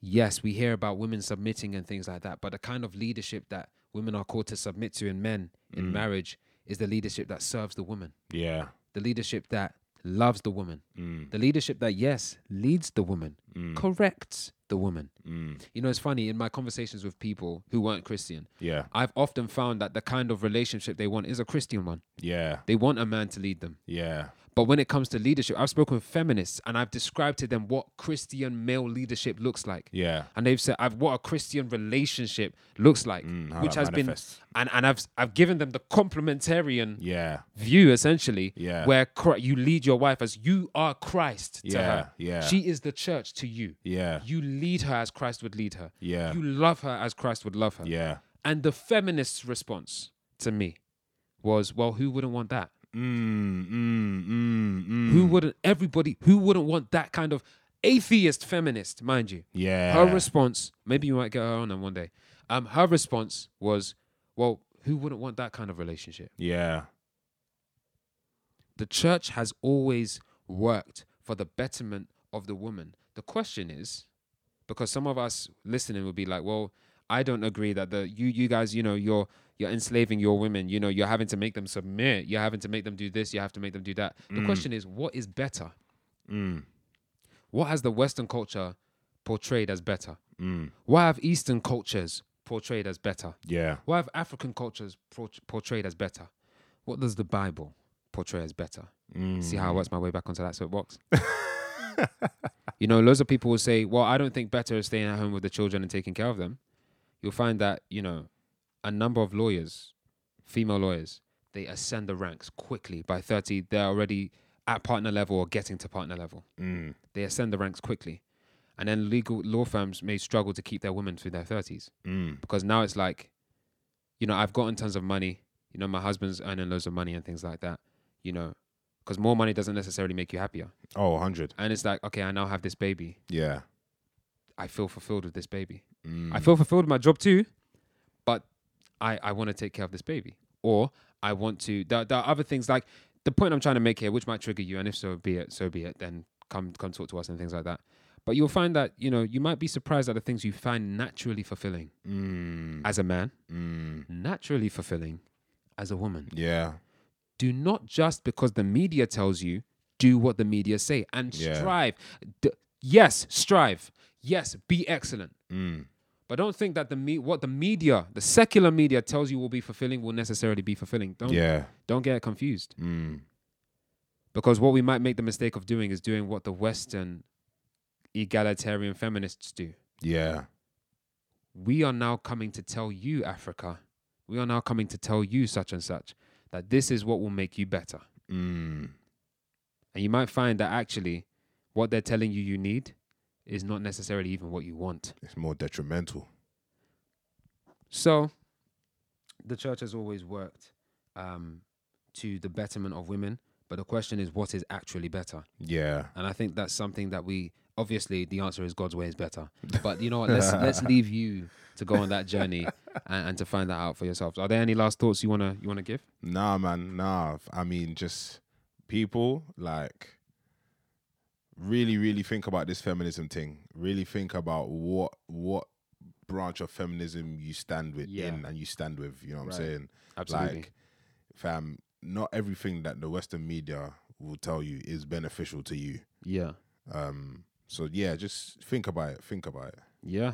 Yes, we hear about women submitting and things like that, but the kind of leadership that women are called to submit to in men in Mm. marriage is the leadership that serves the woman, Yeah. the leadership that loves the woman, Mm. the leadership that, yes, leads the woman, Mm. corrects the woman. Mm. You know, it's funny in my conversations with people who weren't Christian, Yeah. I've often found that the kind of relationship they want is a Christian one. Yeah. They want a man to lead them. Yeah. But when it comes to leadership, I've spoken with feminists and I've described to them what Christian male leadership looks like. Yeah. And they've said I've what a Christian relationship looks like, Mm, which has been and, and I've I've given them the complementarian Yeah. view essentially, Yeah. where you lead your wife as you are Christ to Yeah. her. Yeah. She is the church to you. Yeah. You lead her as Christ would lead her. Yeah. You love her as Christ would love her. Yeah. And the feminist's response to me was, well, who wouldn't want that? Mm, mm, mm, mm. Who wouldn't everybody who wouldn't want that kind of atheist feminist, mind you? Yeah. Her response, maybe you might get her on them one day. Um, her response was, well, who wouldn't want that kind of relationship? yeah. The church has always worked for the betterment of the woman. The question is, because some of us listening will be like, well, I don't agree that the you you guys, you know, you're you're enslaving your women, you know, you're having to make them submit, you're having to make them do this, you have to make them do that. The question is, what is better? Mm, What has the Western culture portrayed as better? mm, What have Eastern cultures portrayed as better? yeah. Why have African cultures por- portrayed as better? What does the Bible portray as better? Mm. See how I works my way back onto that soapbox? you know, loads of people will say, well, I don't think better is staying at home with the children and taking care of them. You'll find that, you know, a number of lawyers, female lawyers, they ascend the ranks quickly. By 30, they're already at partner level or getting to partner level. Mm, They ascend the ranks quickly. And then legal law firms may struggle to keep their women through their 30s mm, because now it's like, you know, I've gotten tons of money. You know, my husband's earning loads of money and things like that. You know, because more money doesn't necessarily make you happier. oh, 100. And it's like, okay, I now have this baby. Yeah. I feel fulfilled with this baby. Mm, I feel fulfilled with my job too, I I want to take care of this baby, or I want to. There, there are other things like the point I'm trying to make here, which might trigger you, and if so be it, so be it. Then come come talk to us and things like that. But you'll find that you know you might be surprised at the things you find naturally fulfilling mm, as a man, mm, naturally fulfilling as a woman. yeah. do not just because the media tells you do what the media say and Yeah. strive D- yes strive yes be excellent Mm, but don't think that the me- what the media the secular media tells you will be fulfilling will necessarily be fulfilling. Don't yeah. don't get confused. Mm, because what we might make the mistake of doing is doing what the western egalitarian feminists do. Yeah. we are now coming to tell you africa we are now coming to tell you such and such that this is what will make you better. Mm, And you might find that actually what they're telling you you need is not necessarily even what you want. it's more detrimental. So the church has always worked um, to the betterment of women. But the question is, what is actually better? Yeah. And I think that's something that we obviously the answer is God's way is better. But you know what? Let's let's leave you to go on that journey and, and to find that out for yourself. Are there any last thoughts you wanna you wanna give? Nah, man, nah. I mean, just people like really, really think about this feminism thing. Really think about what what branch of feminism you stand with Yeah. in and you stand with. You know what Right. I'm saying? Absolutely. Like, fam, not everything that the Western media will tell you is beneficial to you. yeah. Um. So yeah, just think about it. Think about it. Yeah,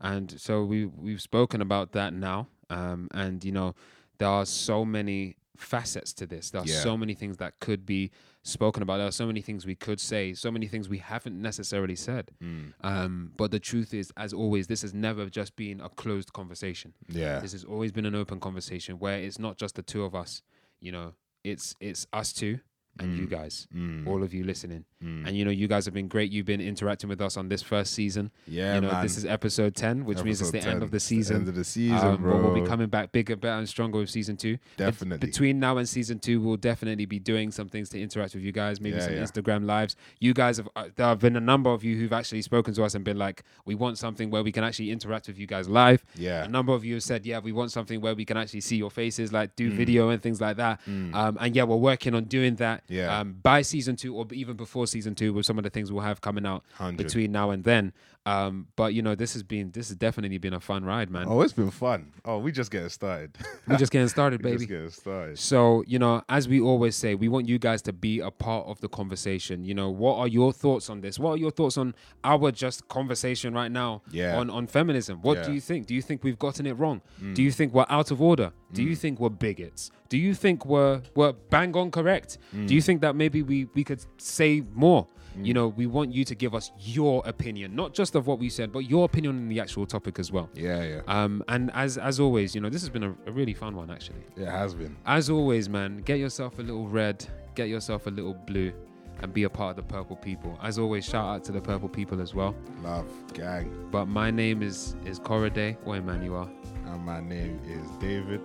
and so we we've spoken about that now, um, and you know there are so many facets to this. There are Yeah. so many things that could be spoken about. There are so many things we could say. So many things we haven't necessarily said. Mm. Um, but the truth is, as always, this has never just been a closed conversation. Yeah. This has always been an open conversation where it's not just the two of us. You know, it's it's us two and you guys, Mm. all of you listening. Mm. And you know, you guys have been great. You've been interacting with us on this first season. Yeah, you know, man. this is episode 10, which means it's Episode the end of the season. end of the season, Um, bro. But we'll be coming back bigger, better, and stronger with season two. Definitely. between now and season two, we'll definitely be doing some things to interact with you guys. Maybe Yeah, some yeah. Instagram lives. You guys have. Uh, there have been a number of you who've actually spoken to us and been like, "We want something where we can actually interact with you guys live." Yeah. A number of you have said, "Yeah, we want something where we can actually see your faces, like do Mm. video and things like that." Um, and yeah, we're working on doing that. Yeah. Um, by season two, or even before season two, with some of the things we'll have coming out 100. between now and then. Um, but you know, this has been this has definitely been a fun ride, man. Oh, it's been fun. Oh, we just getting started. We're just getting started, We baby. Just getting started. So, you know, as we always say, we want you guys to be a part of the conversation. You know, what are your thoughts on this? What are your thoughts on our just conversation right now Yeah. on, on feminism? What do Yeah. Mm. you think? Do you think we've gotten it wrong? Do you think we're out of order? Do you think we're bigots? Do you think we're we're bang on correct? Mm. Do you think that maybe we, we could say more? You know, we want you to give us your opinion, not just of what we said, but your opinion on the actual topic as well. Yeah, yeah. Um, and as as always, you know, this has been a, a really fun one actually. It has been. As always, man, get yourself a little red, get yourself a little blue, and be a part of the purple people. As always, shout out to the purple people as well. Love, gang. But my name is is Corriday or Emmanuel, And my name is David.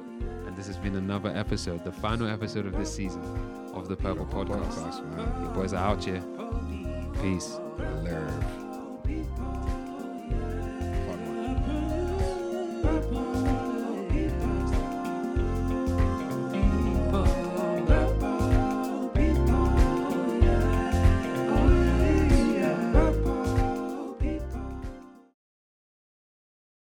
and this has been another episode, the final episode of this season of the Purple Podcast. Podcast, man. You boys are out here. Peace. Love.